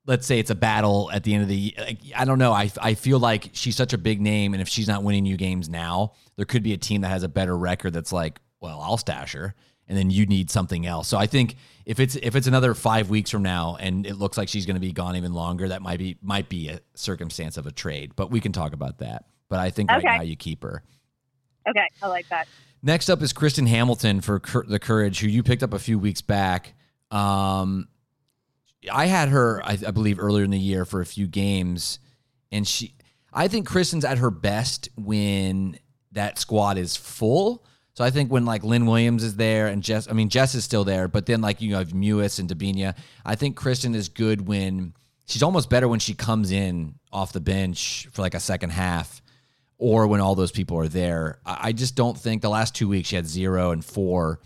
let's say it's a battle at the end of the. Like, I don't know. I I feel like she's such a big name, and if she's not winning you games now, there could be a team that has a better record that's like, well, I'll stash her. And then you need something else. So I think if it's if it's another five weeks from now and it looks like she's going to be gone even longer, that might be might be a circumstance of a trade. But we can talk about that. But I think right Okay. now you keep her. Okay, I like that. Next up is Kristen Hamilton for Cur- the Courage, who you picked up a few weeks back. Um, I had her, I, I believe, earlier in the year for a few games, and she. I think Kristen's at her best when that squad is full. So I think when like Lynn Williams is there and Jess, I mean Jess is still there, but then like you have Mewis and Debinha. I think Kristen is good when she's almost better when she comes in off the bench for like a second half or when all those people are there. I I just don't think the last two weeks she had zero and four.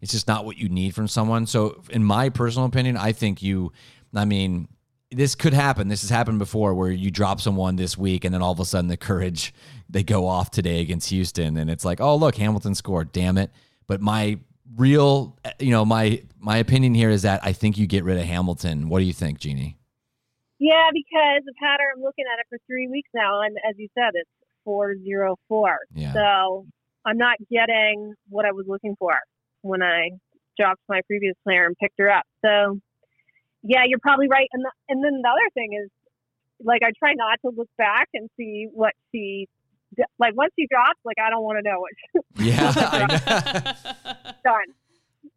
It's just not what you need from someone. So, in my personal opinion, I think you, I mean, this could happen. This has happened before where you drop someone this week and then all of a sudden the courage, they go off today against Houston and it's like, oh, look, Hamilton scored. Damn it. But my real, you know, my, my opinion here is that I think you get rid of Hamilton. What do you think, Jeannie? Yeah, because had her. I'm looking at it for three weeks now, and as you said, it's four zero four. So I'm not getting what I was looking for when I dropped my previous player and picked her up. So yeah, you're probably right. And the, and then the other thing is, like, I try not to look back and see what she like. Once she drops, like, I don't want to know what she's Yeah. I know. done.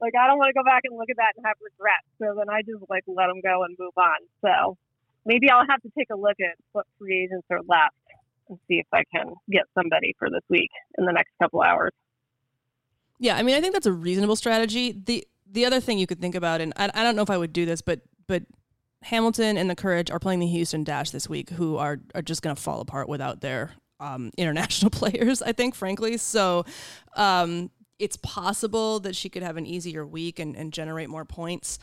Like, I don't want to go back and look at that and have regrets. So then I just like let them go and move on. So maybe I'll have to take a look at what free agents are left and see if I can get somebody for this week in the next couple hours. Yeah, I mean, I think that's a reasonable strategy. the The other thing you could think about, and I, I don't know if I would do this, but but Hamilton and the Courage are playing the Houston Dash this week, who are are just going to fall apart without their um, international players. I think, frankly, so um, it's possible that she could have an easier week and, and generate more points.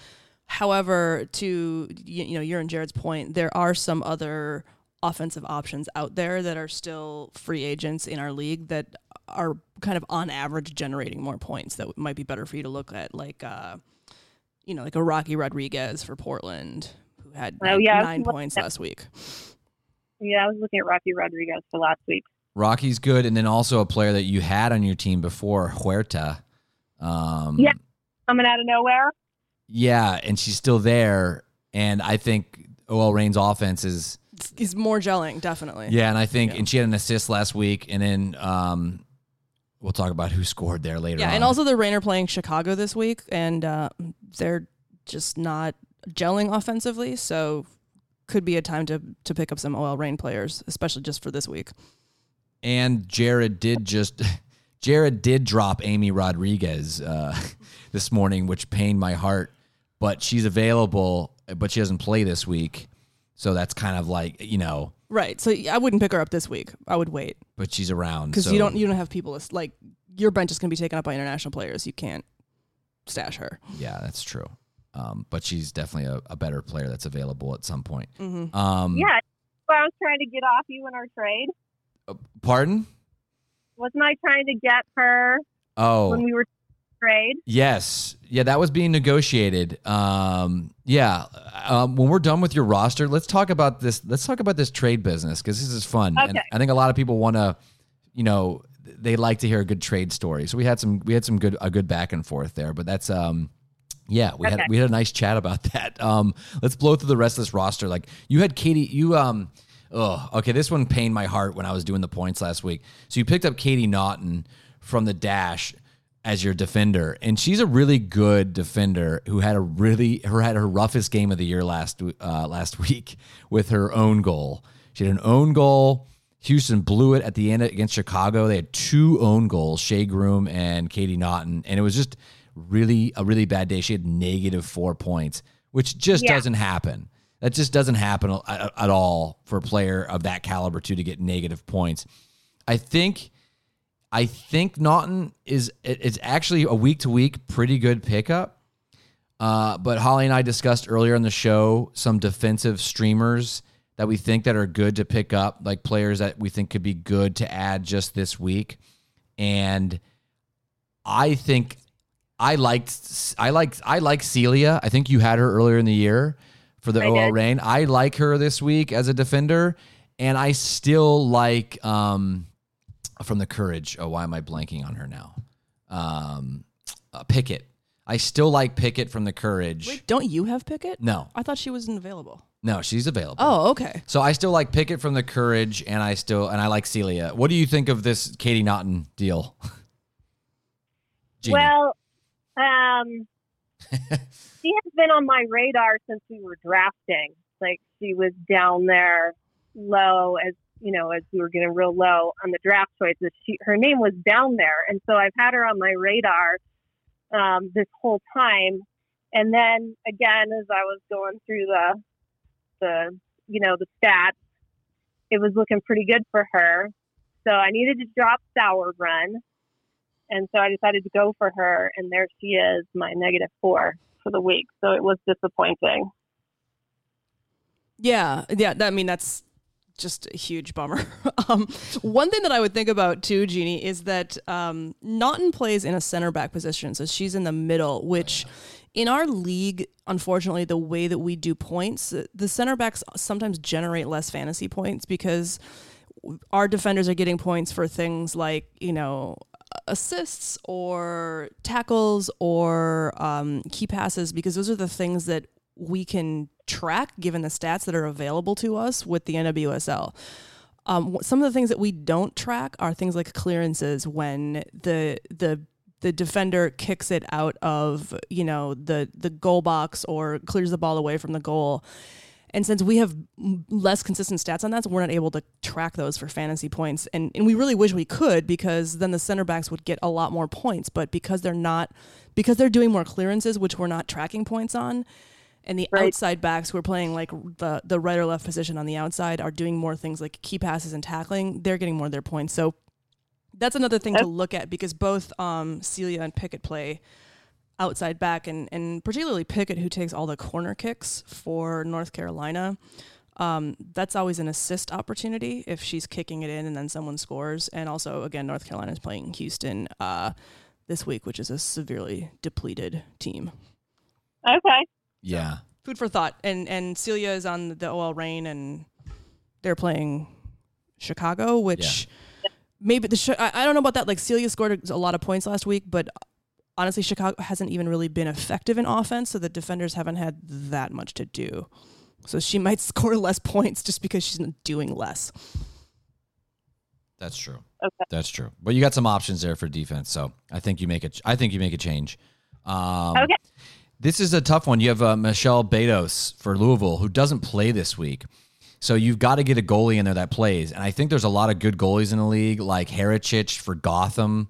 However, to you, you know, your and Jared's point, there are some other offensive options out there that are still free agents in our league that are kind of on average generating more points that might be better for you to look at, like uh, you know, like a Rocky Rodriguez for Portland who had Oh, nine, yeah, nine points last week. Yeah, I was looking at Rocky Rodriguez for last week. Rocky's good, and then also a player that you had on your team before, Huerta. Um, Yeah. Coming out of nowhere. yeah, and she's still there, and I think OL Reigns' offense is It's, it's more gelling, definitely. yeah, and I think Yeah. and she had an assist last week, and then um, we'll talk about who scored there later. Yeah, on. and also the Reign are playing Chicago this week, and uh, they're just not gelling offensively. So could be a time to to pick up some OL Reign players, especially just for this week. and Jared did just Jared did drop Amy Rodriguez uh, this morning, which pained my heart. But she's available, but she doesn't play this week, so that's kind of like you know. Right. So I wouldn't pick her up this week. I would wait But she's around because so- you don't you don't have people as- like your bench is going to be taken up by international players. You can't stash her. Yeah, that's true. Um, but she's definitely a, a better player that's available at some point. Mhm. Um, Yeah. But I was trying to get off you in our trade. Pardon? Wasn't I trying to get her Oh, when we were trade? Yes. Yeah, that was being negotiated. Um, yeah. Um, when we're done with your roster, let's talk about this. Let's talk about this trade business because this is fun. And Okay. I think a lot of people want to, you know, they like to hear a good trade story. So we had some, we had some good, a good back and forth there. But that's, um, yeah, we had we had a nice chat about that. Um, let's blow through the rest of this roster. Like you had Katie, you um, oh, okay, this one pained my heart when I was doing the points last week. So you picked up Katie Naughton from the Dash as your defender, and she's a really good defender who had a really her had her roughest game of the year last uh, last week with her own goal. She had an own goal. Houston blew it at the end against Chicago. They had two own goals, Shea Groom and Katie Naughton, and it was just really a really bad day. She had negative four points, which just Yeah. doesn't happen. That just doesn't happen at, at all for a player of that caliber too to get negative points. I think, I think Naughton is it's actually a week to week pretty good pickup. Uh, but Holly and I discussed earlier in the show some defensive streamers that we think that are good to pick up, like players that we think could be good to add just this week. And I think I liked I liked I like Celia. I think you had her earlier in the year for the I OL did. Reign. I like her this week as a defender, and I still like um from the Courage. Oh, why am I blanking on her now? Um, uh, Pickett. I still like Pickett from the Courage. Wait, don't you have Pickett? No, I thought she wasn't available. no, she's available. Oh, okay. So I still like Pickett from the Courage, and I still and I like Celia. What do you think of this Katie Naughton deal? Jeannie. Well, um, she has been on my radar since we were drafting. Like she was down there low as you know, as we were getting real low on the draft choices. She her name was down there, and so I've had her on my radar um, this whole time. And then again, as I was going through the the you know the stats, it was looking pretty good for her. So I needed to drop Sour Run. And so I decided to go for her, and there she is, my negative four for the week. So it was disappointing. Yeah, yeah. I mean, that's just a huge bummer. um, one thing that I would think about too, Jeannie, is that um, Naughton plays in a center back position, so she's in the middle, which. In our league, unfortunately, the way that we do points, the center backs sometimes generate less fantasy points because our defenders are getting points for things like, you know, assists or tackles or um, key passes because those are the things that we can track given the stats that are available to us with the NWSL. Um, some of the things that we don't track are things like clearances when the the the defender kicks it out of you know the the goal box or clears the ball away from the goal. And since we have less consistent stats on that, so we're not able to track those for fantasy points. And, and we really wish we could because then the center backs would get a lot more points. But because they're not, because they're doing more clearances, which we're not tracking points on, and the Right. outside backs who are playing like the, the right or left position on the outside are doing more things like key passes and tackling, they're getting more of their points. So that's another thing to look at because both um, Celia and Pickett play outside back, and, and particularly Pickett, who takes all the corner kicks for North Carolina. Um, that's always an assist opportunity if she's kicking it in and then someone scores. And also, again, North Carolina is playing Houston uh, this week, which is a severely depleted team. Okay. yeah, Food for thought. And and Celia is on the OL Reign, and they're playing Chicago, which maybe the Chi- I, I don't know about that. Like Celia scored a lot of points last week, but honestly, Chicago hasn't even really been effective in offense, so the defenders haven't had that much to do. So she might score less points just because she's not doing less. that's true. Okay. That's true. But you got some options there for defense, so I think you make it. I think you make a change. Um, Okay. This is a tough one. You have uh, Michelle Betos for Louisville, who doesn't play this week. So you've got to get a goalie in there that plays. And I think there's a lot of good goalies in the league, like Haracic for Gotham.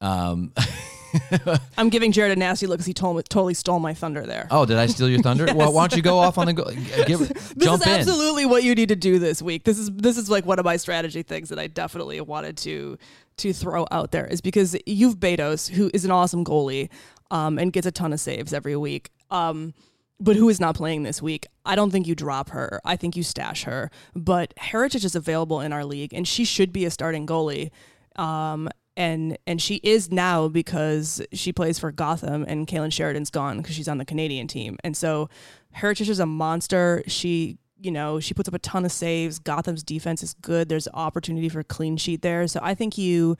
Um, I'm giving Jared a nasty look because he told, totally stole my thunder there. oh, did I steal your thunder? Well, why don't you go off on the go? Give, this jump is in. absolutely what you need to do this week. This is this is like one of my strategy things that I definitely wanted to to throw out there is because you've Betos, who is an awesome goalie, um, and gets a ton of saves every week. Um, but who is not playing this week? I don't think you drop her. I think you stash her. But Haracic is available in our league, and she should be a starting goalie. Um, and and she is now because she plays for Gotham, and Kailen Sheridan's gone because she's on the Canadian team. And so Haracic is a monster. She you know, she puts up a ton of saves. Gotham's defense is good. There's opportunity for clean sheet there. So I think you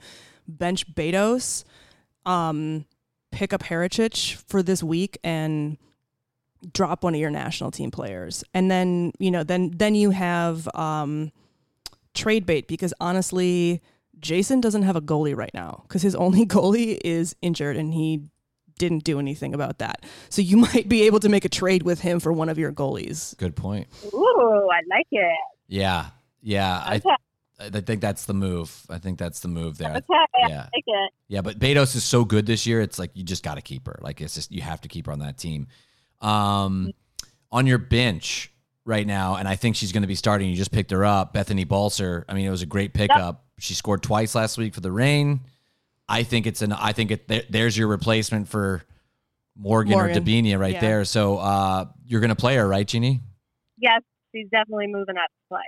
bench Betos, um, pick up Haracic for this week and drop one of your national team players. And then, you know, then then you have um, trade bait because honestly, Jason doesn't have a goalie right now because his only goalie is injured and he didn't do anything about that. So you might be able to make a trade with him for one of your goalies. Good point. Ooh, I like it. Yeah, yeah. Okay. I I think that's the move. I think that's the move there. Okay, Yeah. I like it. Yeah, but Betos is so good this year. It's like you just got to keep her. Like it's just you have to keep her on that team. Um, on your bench right now, and I think she's going to be starting. You just picked her up, Bethany Balcer. I mean, it was a great pickup. She scored twice last week for the Reign. I think it's an. I think it. There, there's your replacement for Morgan, Morgan. or Debinha right Yeah. there. So uh, you're going to play her, right, Jeannie? Yes, she's definitely moving up to play.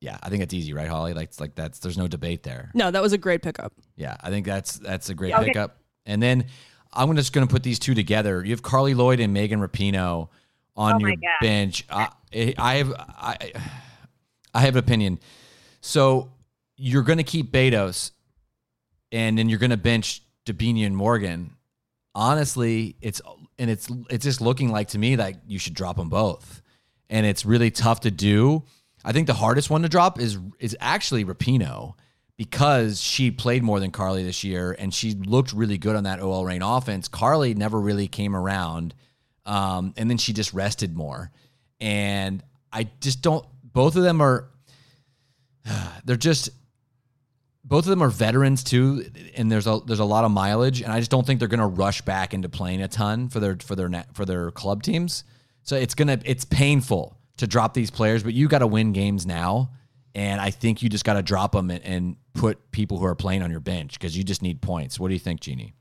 Yeah, I think it's easy, right, Holly? Like, it's like that's there's no debate there. No, that was a great pickup. Yeah, I think that's that's a great Okay. pickup. And then I'm just going to put these two together. You have Carly Lloyd and Megan Rapinoe on Oh your God. bench. I, I have I, I have an opinion. So you're going to keep Betos, and then you're going to bench Debinha and Morgan. Honestly, it's and it's it's just looking like to me like you should drop them both, and it's really tough to do. I think the hardest one to drop is is actually Rapinoe because she played more than Carly this year and she looked really good on that OL Reign offense. Carly never really came around, um, and then she just rested more. And I just don't. Both of them are. They're just. Both of them are veterans too, and there's a there's a lot of mileage, and I just don't think they're going to rush back into playing a ton for their for their for their club teams. So it's gonna it's painful to drop these players, but you got to win games now, and I think you just got to drop them and, and put people who are playing on your bench because you just need points. What do you think, Jeannie?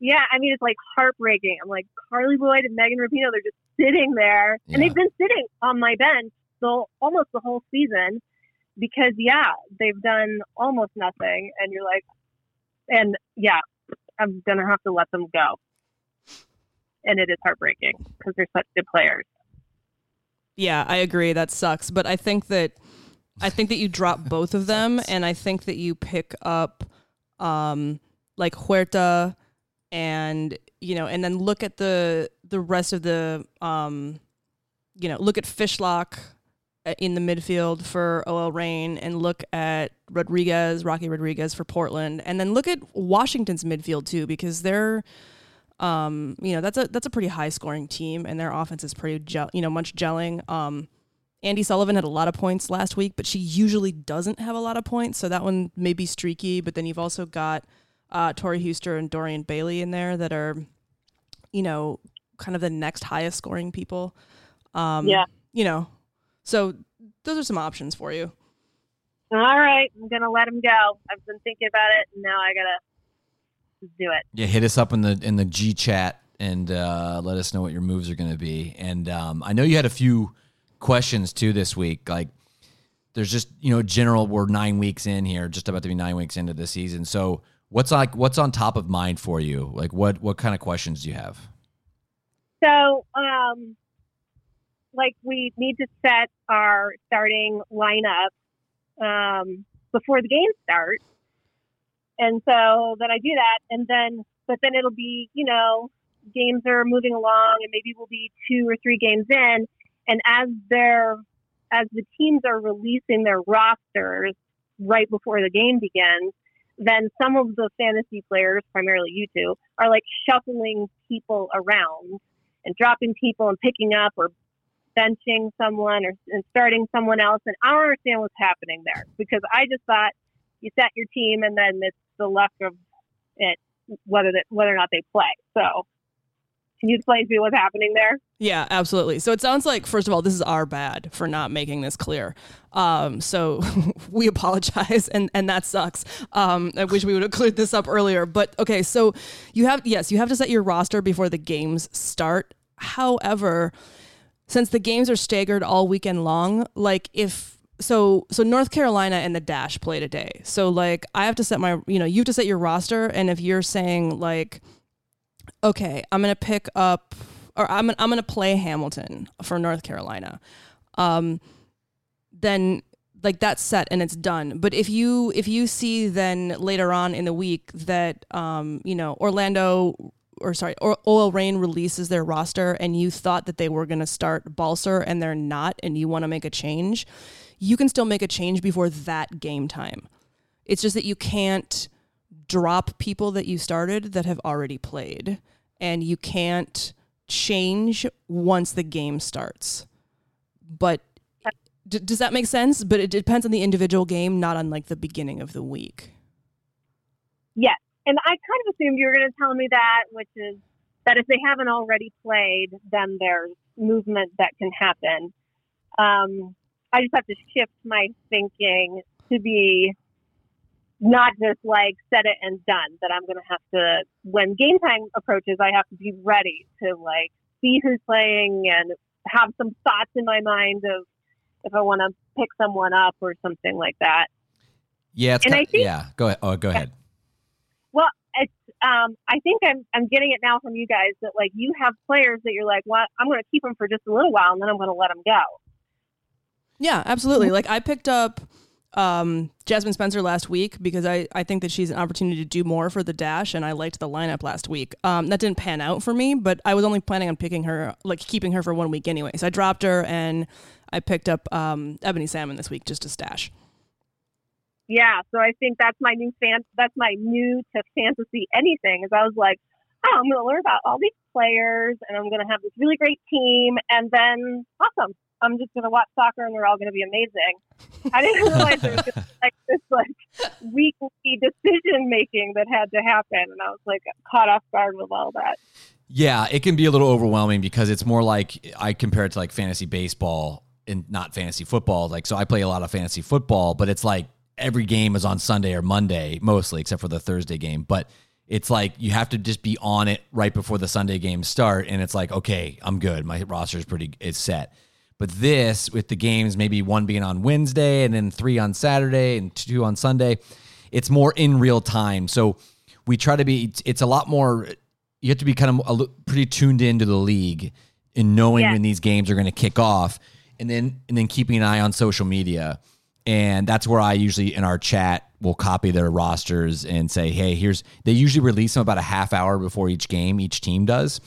Yeah, I mean it's like heartbreaking. I'm like Carly Lloyd and Megan Rapinoe. They're just sitting there, Yeah. and they've been sitting on my bench so almost the whole season because yeah, they've done almost nothing, and you're like, and yeah, I'm gonna have to let them go, and it is heartbreaking because they're such good players. Yeah, I agree. That sucks. But I think that I think that you drop both of them, and I think that you pick up um, like Huerta, and you know, and then look at the the rest of the um, you know, look at Fishlock in the midfield for OL Reign, and look at Rodriguez, Rocky Rodriguez for Portland, and then look at Washington's midfield too, because they're um, you know, that's a that's a pretty high scoring team, and their offense is pretty gel, you know, much gelling. Um, Andi Sullivan had a lot of points last week, but she usually doesn't have a lot of points, so that one may be streaky. But then you've also got uh, Tori Huster and Dorian Bailey in there that are, you know, kind of the next highest scoring people. Um, Yeah. you know, so those are some options for you. All right, I'm gonna let him go. I've been thinking about it, and now I gotta just do it. Yeah, hit us up in the in the G chat and uh, let us know what your moves are going to be. And um, I know you had a few questions too this week. Like, there's just you know general. We're nine weeks in here, just about to be nine weeks into the season. So what's like what's on top of mind for you? Like, what what kind of questions do you have? So, um, like we need to set our starting lineup um, before the game starts, and so then I do that, and then but then it'll be you know games are moving along, and maybe we'll be two or three games in, and as they're as the teams are releasing their rosters right before the game begins, then some of the fantasy players, primarily you two, are like shuffling people around and dropping people and picking up or benching someone or starting someone else. And I don't understand what's happening there because I just thought you set your team and then it's the luck of it whether that whether or not they play. So can you explain to me what's happening there? Yeah, absolutely. So it sounds like, first of all, this is our bad for not making this clear. Um, so we apologize, and and that sucks. Um, I wish we would have cleared this up earlier. But okay, so you have yes, you have to set your roster before the games start. However, since the games are staggered all weekend long, like if so so North Carolina and the Dash play today. So like I have to set my you know, you have to set your roster and if you're saying like okay, I'm going to pick up or I'm I'm going to play Hamilton for North Carolina. Um then like that's set and it's done. But if you if you see then later on in the week that um you know Orlando or sorry, or OL Reign releases their roster and you thought that they were going to start Balcer and they're not and you want to make a change, you can still make a change before that game time. It's just that you can't drop people that you started that have already played and you can't change once the game starts. But d- does that make sense? But it depends on the individual game, not on like the beginning of the week. Yes. And I kind of assumed you were going to tell me that, which is that if they haven't already played, then there's movement that can happen. Um, I just have to shift my thinking to be not just like set it and done. That I'm going to have to, when game time approaches, I have to be ready to like see who's playing and have some thoughts in my mind of if I want to pick someone up or something like that. Yeah, it's And kind, I think- yeah. Go ahead. Oh, go ahead. Um, I think I'm I'm getting it now from you guys that like you have players that you're like, well, I'm going to keep them for just a little while and then I'm going to let them go. Yeah, absolutely. Like I picked up um, Jasmyne Spencer last week because I, I think that she's an opportunity to do more for the dash, and I liked the lineup last week. Um, that didn't pan out for me, but I was only planning on picking her, like keeping her for one week anyway. So I dropped her and I picked up um, Ebony Salmon this week just to stash. Yeah, so I think that's my new fan. That's my new to fantasy anything. Is I was like, oh, I'm going to learn about all these players, and I'm going to have this really great team, and then awesome. I'm just going to watch soccer, and they're all going to be amazing. I didn't realize there was like this like weekly decision making that had to happen, and I was like caught off guard with all that. Yeah, it can be a little overwhelming because it's more like I compare it to like fantasy baseball and not fantasy football. Like, so I play a lot of fantasy football, but it's like every game is on Sunday or Monday mostly, except for the Thursday game. But it's like you have to just be on it right before the Sunday games start, and it's like, okay, I'm good. My roster is pretty is set. But this, with the games, maybe one being on Wednesday and then three on Saturday and two on Sunday, it's more in real time. So we try to be. It's, it's a lot more. You have to be kind of a, pretty tuned into the league and knowing Yeah. when these games are going to kick off, and then and then keeping an eye on social media. And that's where I usually in our chat will copy their rosters and say, hey, here's. They usually release them about a half hour before each game. Each team does.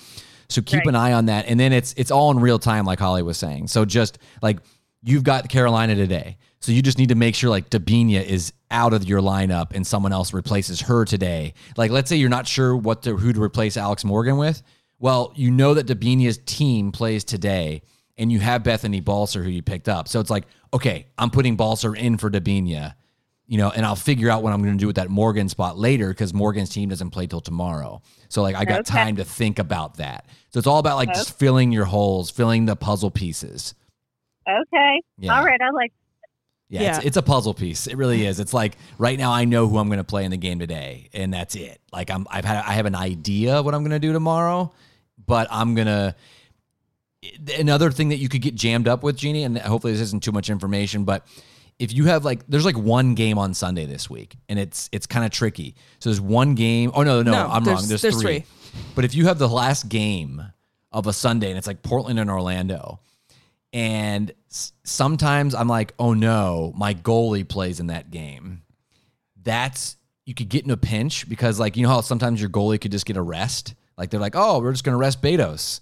So keep Right. an eye on that, and then it's it's all in real time, like Holly was saying. So just like you've got Carolina today, so you just need to make sure like Debinha is out of your lineup and someone else replaces her today. Like let's say you're not sure what to who to replace Alex Morgan with. Well, you know that Debinha's team plays today, and you have Bethany Balcer who you picked up. So it's like, okay, I'm putting Balcer in for Debinha you know, and I'll figure out what I'm going to do with that Morgan spot later because Morgan's team doesn't play till tomorrow. So like I got Okay. time to think about that. So it's all about like just filling your holes, filling the puzzle pieces. Okay, Yeah. all right, I like. Yeah, Yeah. It's, it's a puzzle piece. It really is. It's like right now I know who I'm going to play in the game today, and that's it. Like I'm, I've had, I have an idea of what I'm going to do tomorrow, but I'm gonna. Another thing that you could get jammed up with, Jeannie, and hopefully this isn't too much information, but if you have like, there's like one game on Sunday this week, and it's it's kind of tricky. So there's one game. Oh no, no, No, I'm there's- wrong. There's, there's three. three. But if you have the last game of a Sunday, and it's like Portland and Orlando, and sometimes I'm like, oh no, my goalie plays in that game. That's you could get in a pinch because like you know how sometimes your goalie could just get a rest. Like they're like, oh, we're just gonna rest Betos.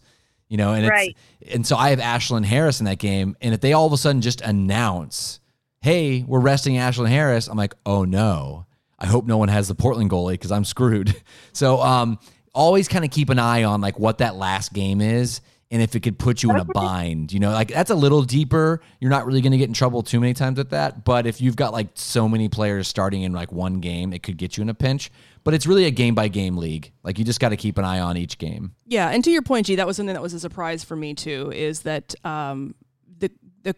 You know, and Right. it's and so I have Ashlyn Harris in that game. And if they all of a sudden just announce, hey, we're resting Ashlyn Harris, I'm like, oh no. I hope no one has the Portland goalie because I'm screwed. So um always kind of keep an eye on like what that last game is and if it could put you in a bind. You know, like that's a little deeper. You're not really going to get in trouble too many times with that. But if you've got like so many players starting in like one game, it could get you in a pinch. But it's really a game by game league. Like you just got to keep an eye on each game. Yeah, and to your point, G, that was something that was a surprise for me too. Is that um, the the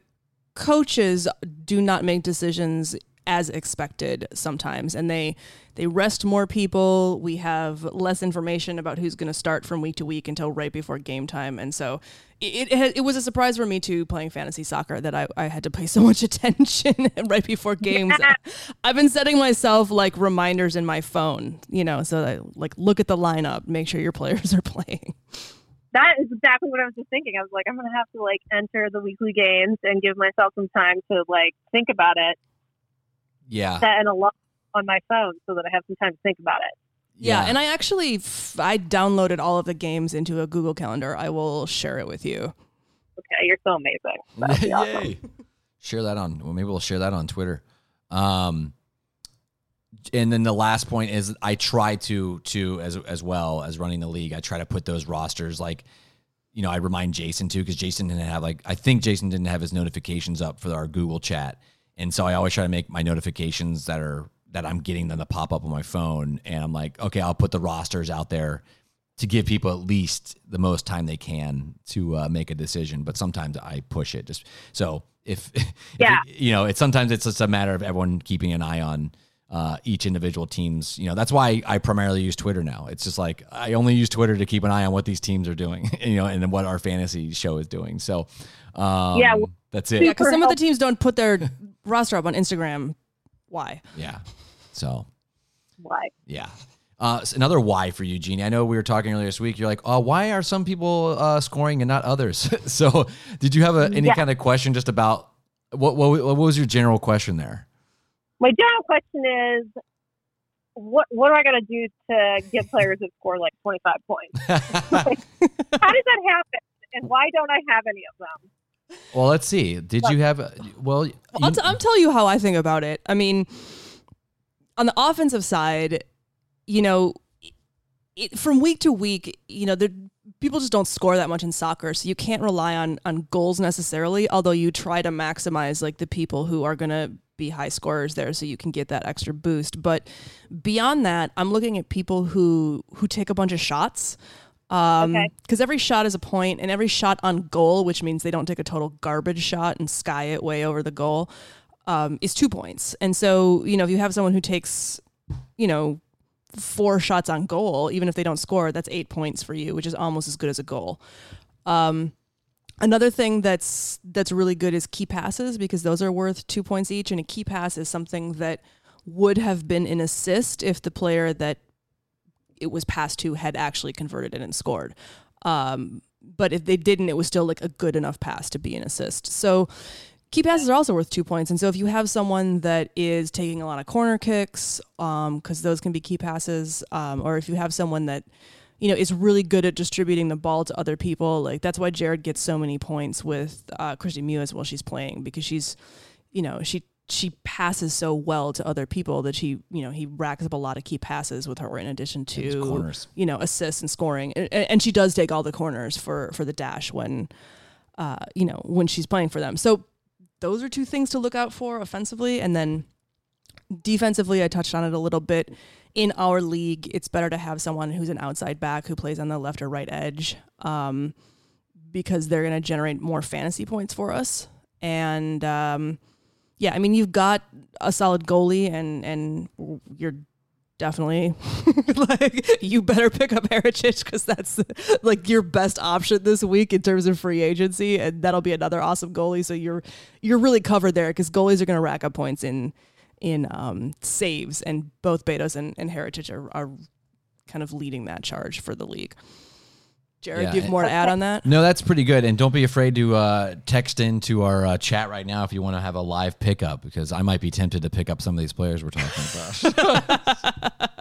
coaches do not make decisions as expected sometimes and they they rest more people we have less information about who's going to start from week to week until right before game time and so it, it, it was a surprise for me too playing fantasy soccer that I, I had to pay so much attention right before games Yeah. i've been setting myself like reminders in my phone you know so that I, like look at the lineup make sure your players are playing That is exactly what I was just thinking. I was like, I'm gonna have to like enter the weekly games and give myself some time to like think about it, Yeah. set an alarm on my phone so that I have some time to think about it. Yeah, and I actually f- I downloaded all of the games into a Google Calendar. I will share it with you. Okay, you're so amazing. That'd be awesome. Yay. Share that on. Well, maybe we'll share that on Twitter. Um, and then the last point is I try to to as as well as running the league. I try to put those rosters like, you know, I remind Jason too because Jason didn't have like I think Jason didn't have his notifications up for our Google chat, and so I always try to make my notifications that are that I'm getting them to pop up on my phone, and I'm like, okay, I'll put the rosters out there to give people at least the most time they can to uh, make a decision. But sometimes I push it just so if, if Yeah. it- you know, it's sometimes it's just a matter of everyone keeping an eye on uh, each individual team's. You know, that's why I primarily use Twitter now. It's just like I only use Twitter to keep an eye on what these teams are doing, you know, and what our fantasy show is doing. So, um, Yeah. that's it. Yeah, because some of the teams don't put their roster up on Instagram. Why? Yeah. So Why? Yeah. Uh, another why for you, Jeannie. I know we were talking earlier this week. You're like, oh, why are some people uh, scoring and not others? so, did you have a, any Yeah. kind of question just about what, what? What was your general question there? My general question is, what what do I got to do to get players that score like 25 points? How does that happen? And why don't I have any of them? Well, let's see. Did you have? Uh, well, I'll, you- t- I'll tell you how I think about it. I mean, on the offensive side, you know, it, from week to week, you know, there, people just don't score that much in soccer, so you can't rely on on goals necessarily. Although you try to maximize like the people who are gonna be high scorers there, so you can get that extra boost. But beyond that, I'm looking at people who who take a bunch of shots. Um, Okay. because every shot is a point, and every shot on goal, which means they don't take a total garbage shot and sky it way over the goal, um, is two points. And so, you know, if you have someone who takes, you know, four shots on goal, even if they don't score, that's eight points for you, which is almost as good as a goal. Um, another thing that's that's really good is key passes because those are worth two points each, and a key pass is something that would have been an assist if the player that it was passed to had actually converted it and scored. Um, but if they didn't, it was still like a good enough pass to be an assist. So key passes are also worth two points. And so if you have someone that is taking a lot of corner kicks, because those can be key passes, um, or if you have someone that you know is really good at distributing the ball to other people, like that's why Jared gets so many points with uh, Kristie Mewis while she's playing because she's, you know, she she passes so well to other people that she you know he racks up a lot of key passes with her in addition to corners. you know assists and scoring. And, and she does take all the corners for for the dash when uh you know when she's playing for them. So those are two things to look out for offensively. And then defensively i touched on it a little bit. In our league it's better to have someone who's an outside back who plays on the left or right edge um because they're going to generate more fantasy points for us. And um yeah, I mean you've got a solid goalie and and you're definitely like you better pick up Haracic because that's like your best option this week in terms of free agency, and that'll be another awesome goalie. So you're you're really covered there because goalies are going to rack up points in in um, saves, and both Betos and, and Haracic are, are kind of leading that charge for the league. Jared, Yeah, do you have more to add on that? No, that's pretty good. And don't be afraid to uh, text into our uh, chat right now if you want to have a live pickup because I might be tempted to pick up some of these players we're talking about.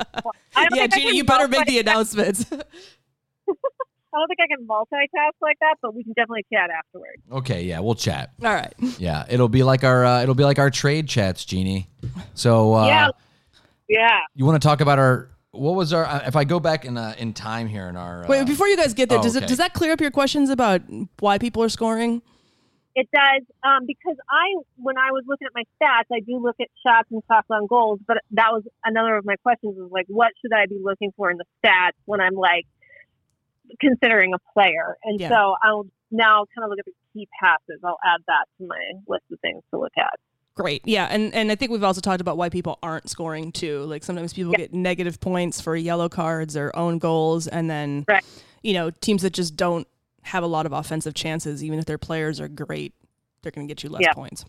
I don't Yeah, think I Gina, can you better make the announcements. I don't think I can multitask like that, but we can definitely chat afterwards. okay, yeah, we'll chat. All right. Yeah, it'll be like our uh, it'll be like our trade chats, Jeannie. So uh, Yeah. Yeah. you want to talk about our what was our uh, if I go back in uh, in time here in our uh, Wait, before you guys get there, oh, does okay. it does that clear up your questions about why people are scoring? It does um, because I, when I was looking at my stats, I do look at shots and shots on goals. But that was another of my questions: was like, what should I be looking for in the stats when I'm like considering a player? And Yeah. so I'll now kind of look at the key passes. I'll add that to my list of things to look at. Great. Yeah. And and I think we've also talked about why people aren't scoring too. Like sometimes people Yeah. get negative points for yellow cards or own goals and then Right. you know, teams that just don't have a lot of offensive chances, even if their players are great, they're gonna get you less Yeah. points.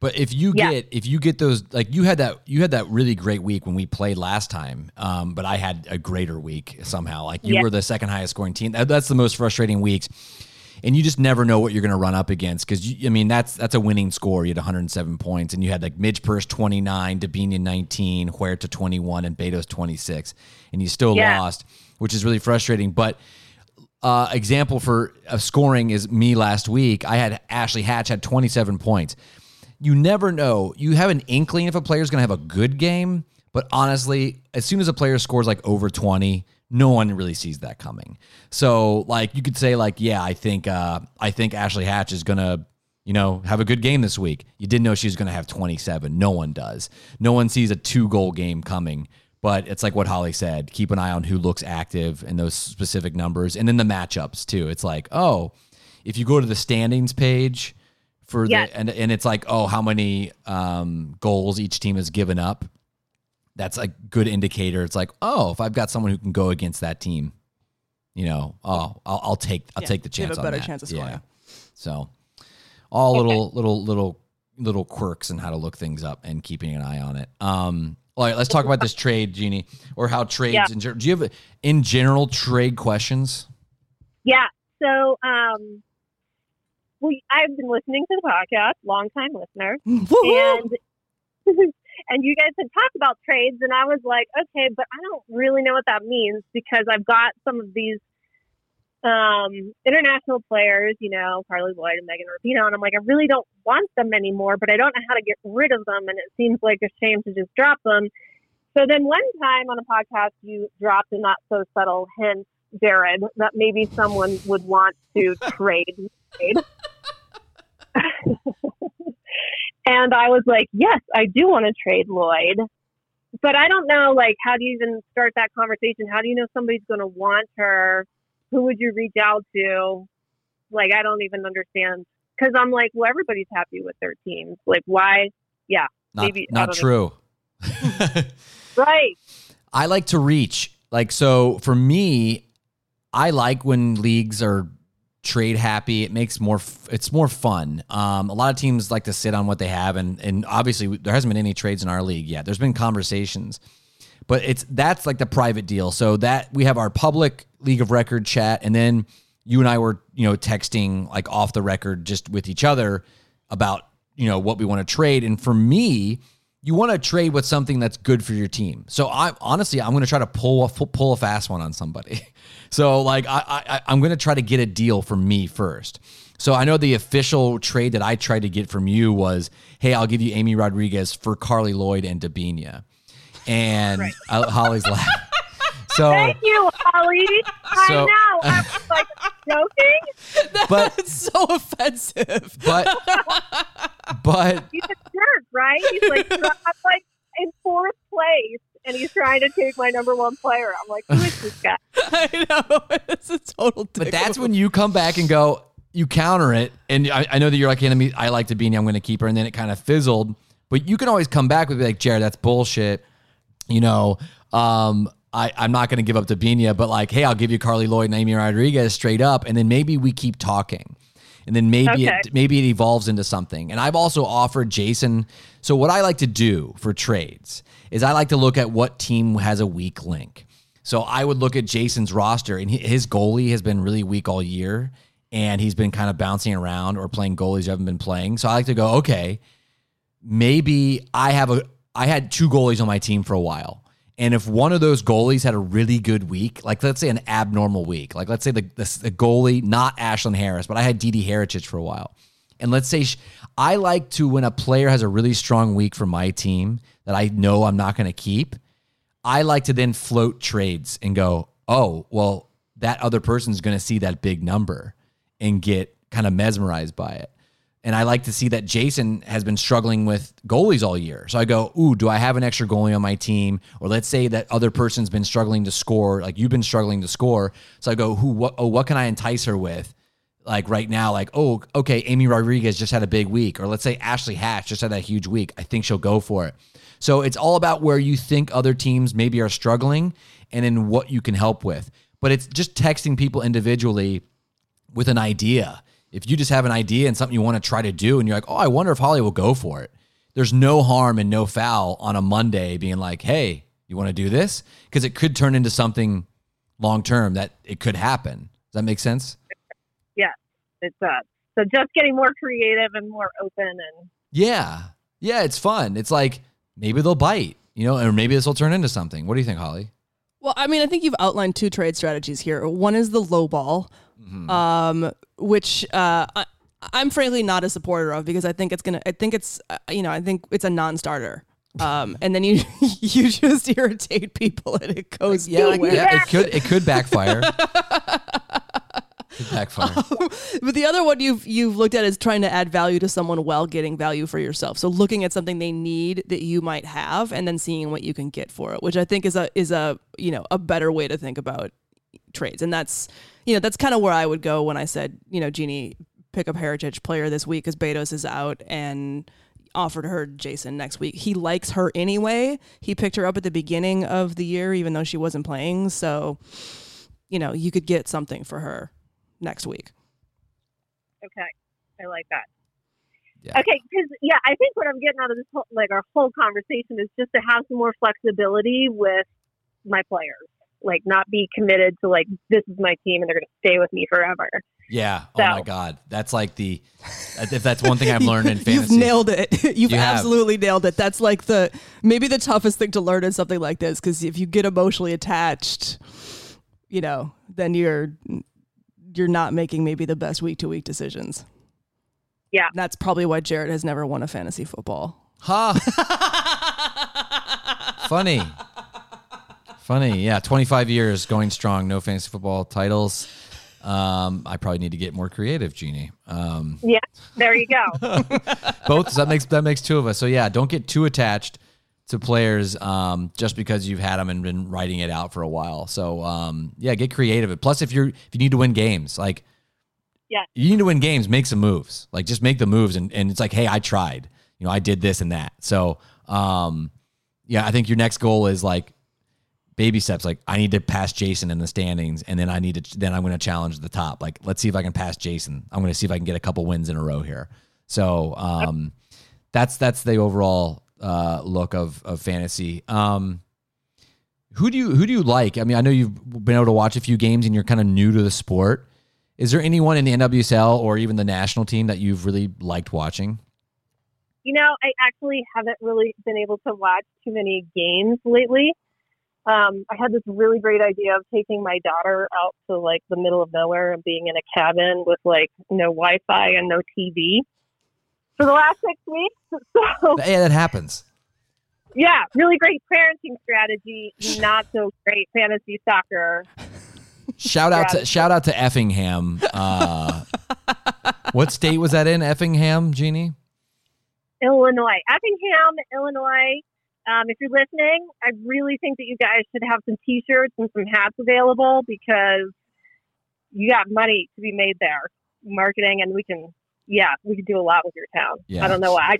But if you Yeah. get if you get those like you had that you had that really great week when we played last time, um, but I had a greater week somehow. Like you Yeah. were the second highest scoring team. That, that's the most frustrating weeks, and you just never know what you're going to run up against because I mean that's that's a winning score. You had 107 points, and you had like Midge Purce 29, Dabinian 19, Huerta 21, and Betos 26, and you still Yeah. lost, which is really frustrating. But uh, example for uh, scoring is me last week. I had Ashley Hatch had 27 points. You never know. You have an inkling if a player's going to have a good game, but honestly, as soon as a player scores like over 20, no one really sees that coming. So, like you could say like, yeah, I think uh I think Ashley Hatch is going to you know, have a good game this week. You didn't know she was going to have 27. No one does. No one sees a two goal game coming. But it's like what Holly said keep an eye on who looks active and those specific numbers. And then the matchups, too. It's like, oh, if you go to the standings page for Yes. the, and, and it's like, oh, how many um, goals each team has given up. That's a good indicator. It's like, oh, if I've got someone who can go against that team, you know, oh, I'll, I'll take, I'll Yeah, take the you have chance a on better that. chance of Yeah. scoring. So, all little, little, little, little quirks and how to look things up and keeping an eye on it. Um, all right, let's talk about this trade, Jeannie, or how trades. Yeah. In, gen- do you have in general trade questions? Yeah. So, um, we I've been listening to the podcast, long time listener, and and you guys had talked about trades, and I was like, okay, but I don't really know what that means because I've got some of these um, international players, you know, Carly Lloyd and Megan Rapinoe, and I'm like, I really don't want them anymore, but I don't know how to get rid of them, and it seems like a shame to just drop them. So then one time on a podcast, you dropped a not so subtle hint, Jared, that maybe someone would want to trade. and I was like, yes, I do want to trade Lloyd. But I don't know, like, how do you even start that conversation? How do you know somebody's going to want her? Who would you reach out to? Like, I don't even understand. Because I'm like, well, everybody's happy with their teams. Like, why? Not, Maybe- not true. Right. I like to reach. Like so for me, I like when leagues are trade happy. It makes more it's more fun. Um, a lot of teams like to sit on what they have and and obviously there hasn't been any trades in our league yet. There's been conversations. But it's that's like the private deal. So that we have our public league of record chat and then you and I were, you know, texting like off the record just with each other about, you know, what we want to trade and for me, you want to trade with something that's good for your team. So I honestly, I'm going to try to pull a pull a fast one on somebody. So like I, I I'm going to try to get a deal for me first. So I know the official trade that I tried to get from you was, hey, I'll give you Amy Rodriguez for Carly Lloyd and Debinha, and uh, Holly's laughing. So, Thank you, Holly. So- I know. I was like joking. but It's so offensive. but but He's a jerk, right? He's like, I'm like in fourth place, and he's trying to take my number one player. I'm like, who is this guy? I know. It's a total dick But that's when you come back and go, you counter it. And I, I know that you're like, enemy. I like to be, I'm going to keep her. And then it kind of fizzled. But you can always come back with be like, Jared, that's bullshit. You know, um, I, I'm not going to give up Debinha, but like, hey, I'll give you Carly Lloyd and Amy Rodriguez straight up. And then maybe we keep talking. And then maybe Okay. it maybe it evolves into something. And I've also offered Jason. So what I like to do for trades is I like to look at what team has a weak link. So I would look at Jason's roster, and his goalie has been really weak all year, and he's been kind of bouncing around or playing goalies who haven't been playing. So I like to go, okay, maybe I have a I had two goalies on my team for a while. And if one of those goalies had a really good week, like let's say an abnormal week, like let's say the, the, the goalie, not Ashlyn Harris, but I had Didi Haracic for a while. And let's say sh- I like to, when a player has a really strong week for my team that I know I'm not going to keep, I like to then float trades and go, oh, well, that other person's going to see that big number and get kind of mesmerized by it. And I like to see that Jason has been struggling with goalies all year. So I go, ooh, do I have an extra goalie on my team? Or let's say that other person's been struggling to score, like you've been struggling to score. So I go, who, what, oh, what can I entice her with? like right now, like, oh, okay, Amy Rodriguez just had a big week, or let's say Ashley Hatch just had a huge week. I think she'll go for it. So it's all about where you think other teams maybe are struggling and then what you can help with. But it's just texting people individually with an idea. If you just have an idea and something you want to try to do, and you're like, oh, I wonder if Holly will go for it. There's no harm and no foul on a Monday being like, hey, you want to do this? Because it could turn into something long term that it could happen. Does that make sense? Yeah, it does. So just getting more creative and more open and Yeah. Yeah, it's fun. It's like maybe they'll bite, you know, or maybe this will turn into something. What do you think, Holly? Well, I mean, I think you've outlined two trade strategies here. One is the low ball, um, which uh, I, I'm frankly not a supporter of because I think it's gonna. I think it's uh, you know I think it's a non-starter. Um, and then you you just irritate people and it goes nowhere. Yeah, it could it could backfire. could backfire. but the other one you've you've looked at is trying to add value to someone while getting value for yourself. So looking at something they need that you might have, and then seeing what you can get for it, which I think is a is a you know a better way to think about trades. And that's you know that's kind of where I would go when I said you know Jeannie pick up Haracic player this week because Betos is out and offered her Jason next week. He likes her anyway. He picked her up at the beginning of the year even though she wasn't playing. So you know you could get something for her next week. okay. I like that. Yeah. Okay, because yeah, I think what I'm getting out of this whole, like our whole conversation is just to have some more flexibility with my players, like not be committed to like this is my team and they're going to stay with me forever. Yeah. Oh so- Oh my God. That's like the if that's one thing I've learned in fantasy. You've nailed it. You've You have. absolutely nailed it. That's like the maybe the toughest thing to learn in something like this because if you get emotionally attached, you know, then you're you're not making maybe the best week to week decisions. Yeah. That's probably why Jared has never won a fantasy football. Ha. Funny. Funny. Yeah. 25 years going strong. No fantasy football titles. Um, I probably need to get more creative, Jeannie. Um, Yeah, there you go. both that makes that makes two of us. So yeah, don't get too attached to players um, just because you've had them and been writing it out for a while. So um, yeah, get creative. Plus, if you're if you need to win games, like Yeah. you need to win games, make some moves. Like just make the moves, and, and it's like, hey, I tried. You know, I did this and that. So um, yeah, I think your next goal is like baby steps. Like I need to pass Jason in the standings, and then I need to then I'm going to challenge the top. Like let's see if I can pass Jason. I'm going to see if I can get a couple wins in a row here. So um, that's that's the overall uh, look of of fantasy. Um, who do you who do you like? I mean, I know you've been able to watch a few games, and you're kind of new to the sport. Is there anyone in the NWSL or even the national team that you've really liked watching? You know, I actually haven't really been able to watch too many games lately. Um, I had this really great idea of taking my daughter out to like the middle of nowhere and being in a cabin with like no Wi-Fi and no TV for the last six weeks. So Yeah, that happens. yeah, really great parenting strategy. Not so great fantasy soccer. Shout out to shout out to Effingham. Uh, what state was that in? Effingham, Jeannie. Illinois, Effingham, Illinois. Um, if you're listening, I really think that you guys should have some T-shirts and some hats available because you got money to be made there, marketing, and we can, yeah, we can do a lot with your town. Yeah. I don't know why. I,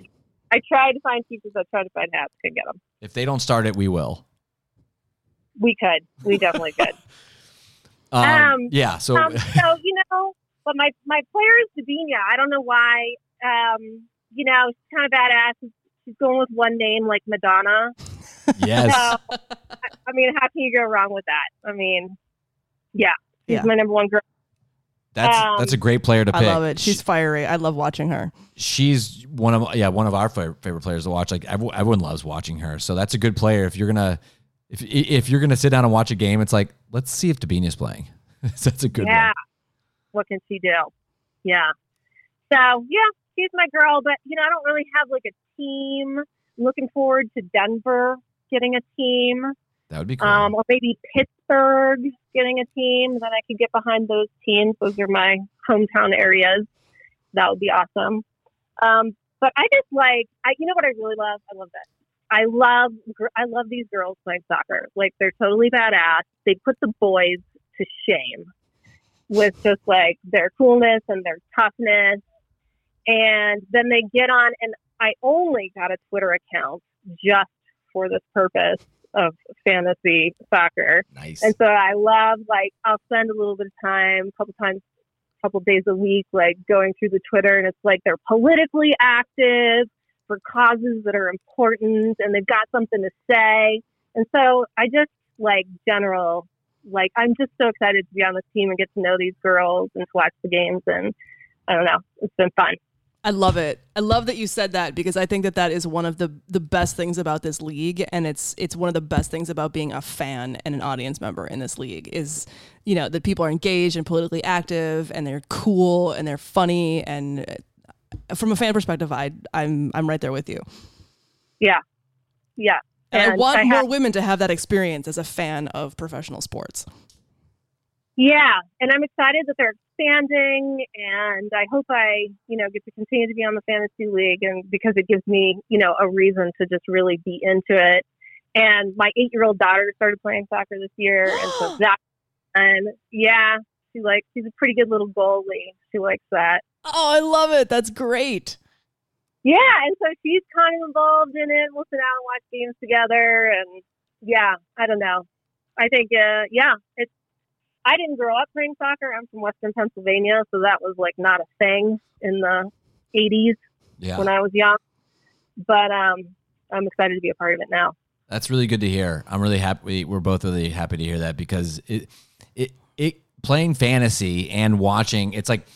I tried to find T-shirts. I tried to find hats. Couldn't get them. If they don't start it, we will. We could. We definitely could. Um, Um, yeah. So um, so you know, but my my player is Debinha. I don't know why. Um, you know, she's kind of badass. She's going with one name like Madonna. yes. So, I, I mean, how can you go wrong with that? I mean, yeah, she's Yeah. my number one girl. That's um, that's a great player to pick. I love it. She's fiery. I love watching her. she's one of yeah one of our favorite players to watch. Like everyone, everyone loves watching her. So that's a good player. If you're gonna if if you're gonna sit down and watch a game, it's like let's see if Debinha's playing. that's a good yeah, one. what can she do? Yeah. So yeah, she's my girl. But you know, I don't really have like a team. I'm looking forward to Denver getting a team. That would be cool. um, or maybe Pittsburgh getting a team. Then I could get behind those teams. Those are my hometown areas. That would be awesome. Um, but I just like, I, you know what I really love? I love this. I love, I love these girls playing soccer. Like they're totally badass. They put the boys to shame. with just like their coolness and their toughness. And then they get on, and I only got a Twitter account just for this purpose of fantasy soccer. Nice. And so I love like I'll spend a little bit of time, a couple times, a couple days a week, like going through the Twitter, and it's like they're politically active for causes that are important, and they've got something to say. And so I just like general, like I'm just so excited to be on this team and get to know these girls and to watch the games, and I don't know, it's been fun. I love it. I love that you said that because I think that that is one of the the best things about this league, and it's it's one of the best things about being a fan and an audience member in this league is you know that people are engaged and politically active, and they're cool and they're funny, and uh, from a fan perspective, I I'm I'm right there with you. Yeah, yeah. And, I want I more have- women to have that experience as a fan of professional sports. Yeah, and I'm excited that they're expanding, and I hope I, you know, get to continue to be on the fantasy league, and because it gives me, you know, a reason to just really be into it. And my eight-year-old daughter started playing soccer this year, and so that, and yeah, she likes. she's a pretty good little goalie. She likes that. Oh, I love it. That's great. Yeah, and so she's kind of involved in it. We'll sit down and watch games together, and yeah, I don't know. I think, uh, yeah, it's. I didn't grow up playing soccer. I'm from Western Pennsylvania, so that was like not a thing in the '80s yeah. when I was young. But um, I'm excited to be a part of it now. That's really good to hear. I'm really happy. We're both really happy to hear that because it, it, it playing fantasy and watching. It's like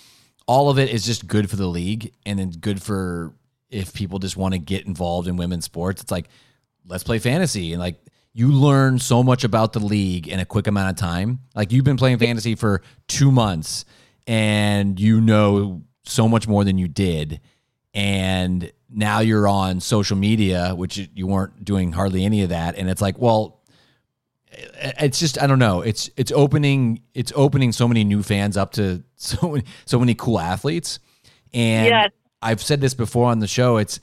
all of it is just good for the league, and then good for if people just want to get involved in women's sports. It's like let's play fantasy and like you learn so much about the league in a quick amount of time. Like you've been playing fantasy for two months, and you know so much more than you did. And now you're on social media which you weren't doing hardly any of that. And it's like well it's just i don't know. It's it's opening it's opening so many new fans up to so many so many cool athletes. And Yes. i've said this before on the show. It's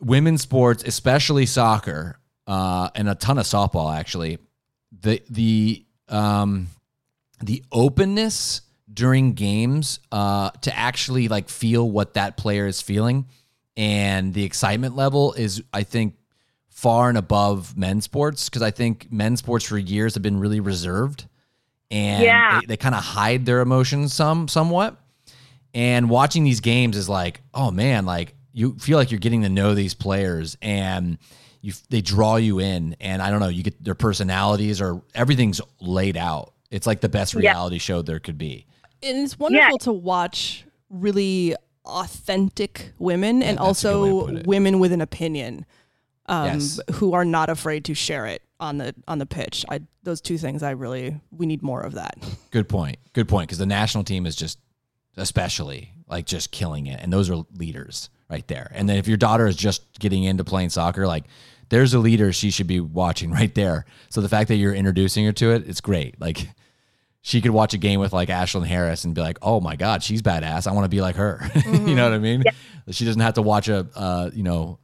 women's sports especially soccer uh, and a ton of softball actually the the um the openness during games uh, to actually like feel what that player is feeling and the excitement level is i think far and above men's sports because i think men's sports for years have been really reserved and Yeah. they, they kind of hide their emotions some somewhat and watching these games is like oh man like you feel like you're getting to know these players and you they draw you in and i don't know you get their personalities or everything's laid out it's like the best Yeah. reality show there could be and it's wonderful to watch really authentic women and that's a good way to also women with an opinion um, Yes. who are not afraid to share it on the on the pitch. I those two things I really we need more of that. Good point. Good point. Because the national team is just, especially like just killing it, and those are leaders right there. And then if your daughter is just getting into playing soccer, like there's a leader she should be watching right there. So the fact that you're introducing her to it, it's great. Like she could watch a game with like Ashlyn Harris and be like, "Oh my God, she's badass. I want to be like her." you know what I mean? She doesn't have to watch a, uh, you know,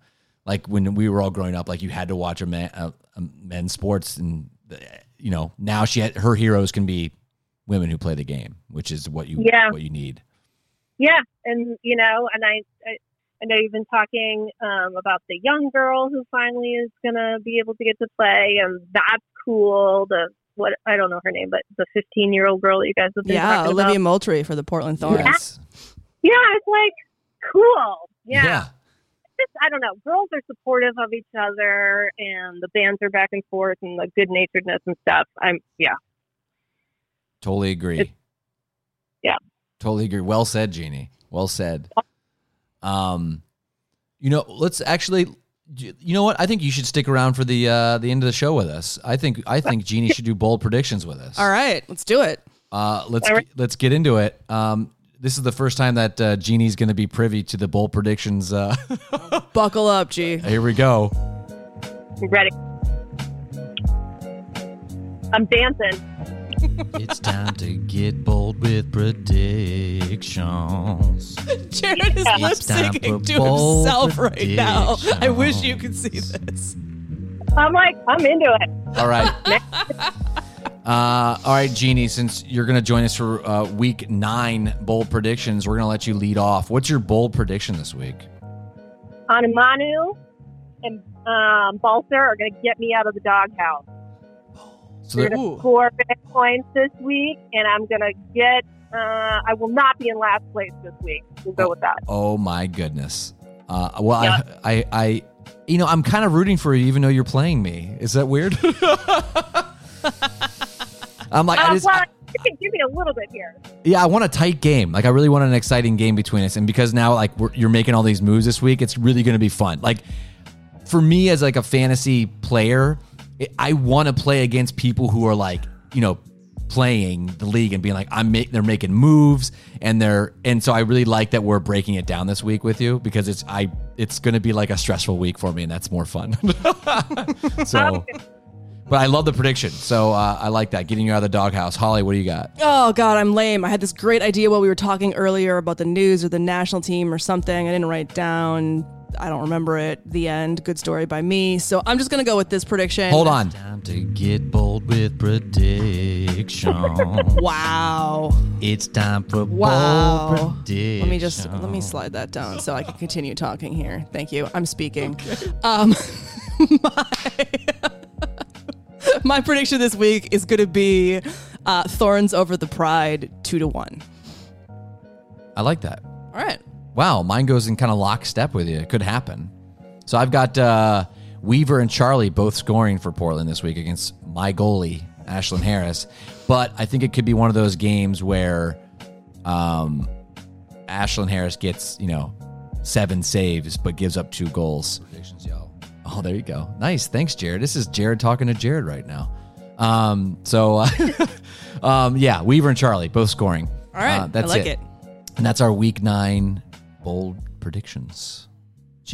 like when we were all growing up, like you had to watch a, man, a, a men's sports, and uh, you know now she had, her heroes can be women who play the game, which is what you Yeah. what you need. Yeah, and you know, and I, I, I know you've been talking um, about the young girl who finally is gonna be able to get to play, and that's cool. The what I don't know her name, but the 15 year old girl that you guys have been yeah, talking Olivia about. Moultrie for the Portland Thorns. Yes. Yeah, it's like cool. Yeah. yeah. Just, I don't know. Girls are supportive of each other, and the bands are back and forth, and the good naturedness and stuff. I'm yeah. Totally agree. It's- yeah. Totally agree. Well said, Jeannie. Well said. Um, you know, let's actually. You know what? I think you should stick around for the uh, the end of the show with us. I think I think Jeannie should do bold predictions with us. All right, let's do it. Uh, let's All right. let's get into it. Um, this is the first time that uh, Jeannie's going to be privy to the bold predictions. Uh, Buckle up, G. here we go. I'm ready. I'm dancing. It's time to get bold with predictions. Jared is Yeah. lip It's syncing to himself right now. I wish you could see this. I'm like I'm into it. All right. Uh, all right, Jeannie, since you're going to join us for uh, week nine bold predictions, we're going to let you lead off. What's your bold prediction this week? Onumonu and um, Balcer are going to get me out of the doghouse. So They're going to score big points this week, and I'm going to get. Uh, I will not be in last place this week. We'll go with that. oh my goodness. Uh, well, Yeah. I, I, I, you know, I'm kind of rooting for you, even though you're playing me. Is that weird? I'm like, I Uh, just, well, you can give me a little bit here. Yeah, I want a tight game. Like I really want an exciting game between us, and because now like we're, you're making all these moves this week, it's really going to be fun. Like for me as like a fantasy player, I want to play against people who are like you know playing the league and being like I'm ma- they're making moves and they're and so I really like that we're breaking it down this week with you because it's I it's going to be like a stressful week for me and that's more fun. so. But I love the prediction, so uh, I like that. Getting you out of the doghouse, Holly. What do you got? Oh God, I'm lame. I had this great idea while we were talking earlier about the news or the national team or something. I didn't write down. I don't remember it. The end. Good story by me. So I'm just gonna go with this prediction. Hold on. Time to get bold with prediction. Wow. it's time for Wow. bold prediction. Let me just let me slide that down so I can continue talking here. Thank you. I'm speaking. Um, my, my prediction this week is going to be uh, Thorns over the Pride two to one. I like that. All right. Wow, mine goes in kind of lockstep with you. It could happen. So I've got uh, Weaver and Charley both scoring for Portland this week against my goalie, Ashlyn Harris. But I think it could be one of those games where um, Ashlyn Harris gets, you know, seven saves but gives up two goals. Oh, there you go. Nice. Thanks, Jared. This is Jared talking to Jared right now. Um, so, uh, um, yeah, Weaver and Charley both scoring. All right. Uh, that's I like it. it. And that's our week nine bold predictions.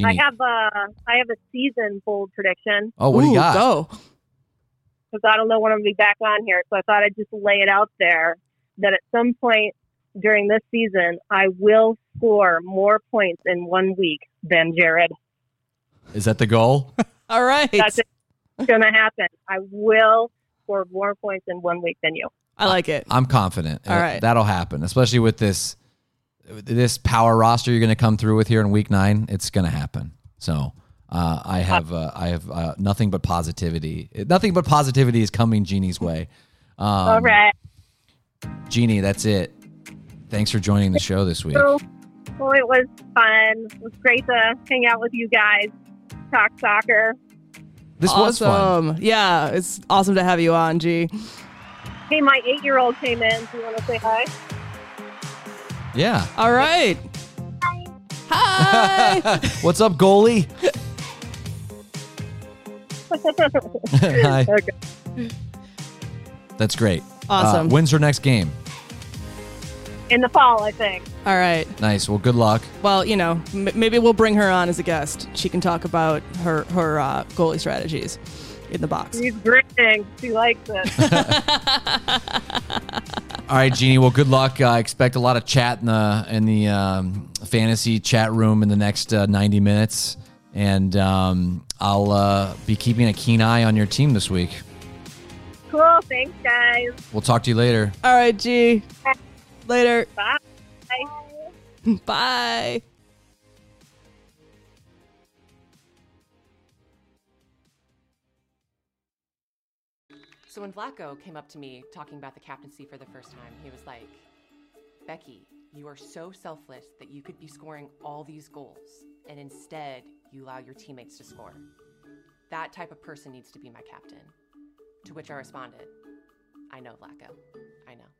I have a I have a season bold prediction oh, what do you got? Go. because I don't know when I'm gonna be back on here. So I thought I'd just lay it out there that at some point during this season I will score more points in one week than Jared. Is that the goal? All right. That's it. It's gonna happen. I will score more points in one week than you. I like it. I'm confident. All right. That'll happen, especially with this this power roster you're going to come through with here in week nine. It's going to happen. So uh, I have uh, I have uh, nothing but positivity. Nothing but positivity is coming Jeannie's way. Um, All right. Jeannie, that's it. Thanks for joining the show this week. Well, it was fun. It was great to hang out with you guys, talk soccer. This was fun. Yeah, it's awesome to have you on, G. Hey, my eight-year-old came in. Do you want to say hi? Yeah. All right. Hi. What's up, goalie? Hi. Okay. That's great. Awesome. Uh, when's her next game? In the fall, I think. All right. Nice. Well, good luck. Well, you know, m- maybe we'll bring her on as a guest. She can talk about her her uh, goalie strategies in the box. She's grinning. She likes it. All right, Jeannie. Well, good luck. Uh, expect a lot of chat in the in the um, fantasy chat room in the next uh, ninety minutes, and um, I'll uh, be keeping a keen eye on your team this week. cool. Thanks, guys. We'll talk to you later. All right, G. Later. Bye. Bye. So when Vlatko came up to me talking about the captaincy for the first time, he was like, Becky, you are so selfless that you could be scoring all these goals, and instead you allow your teammates to score. That type of person needs to be my captain. To which I responded, I know, Vlatko. I know.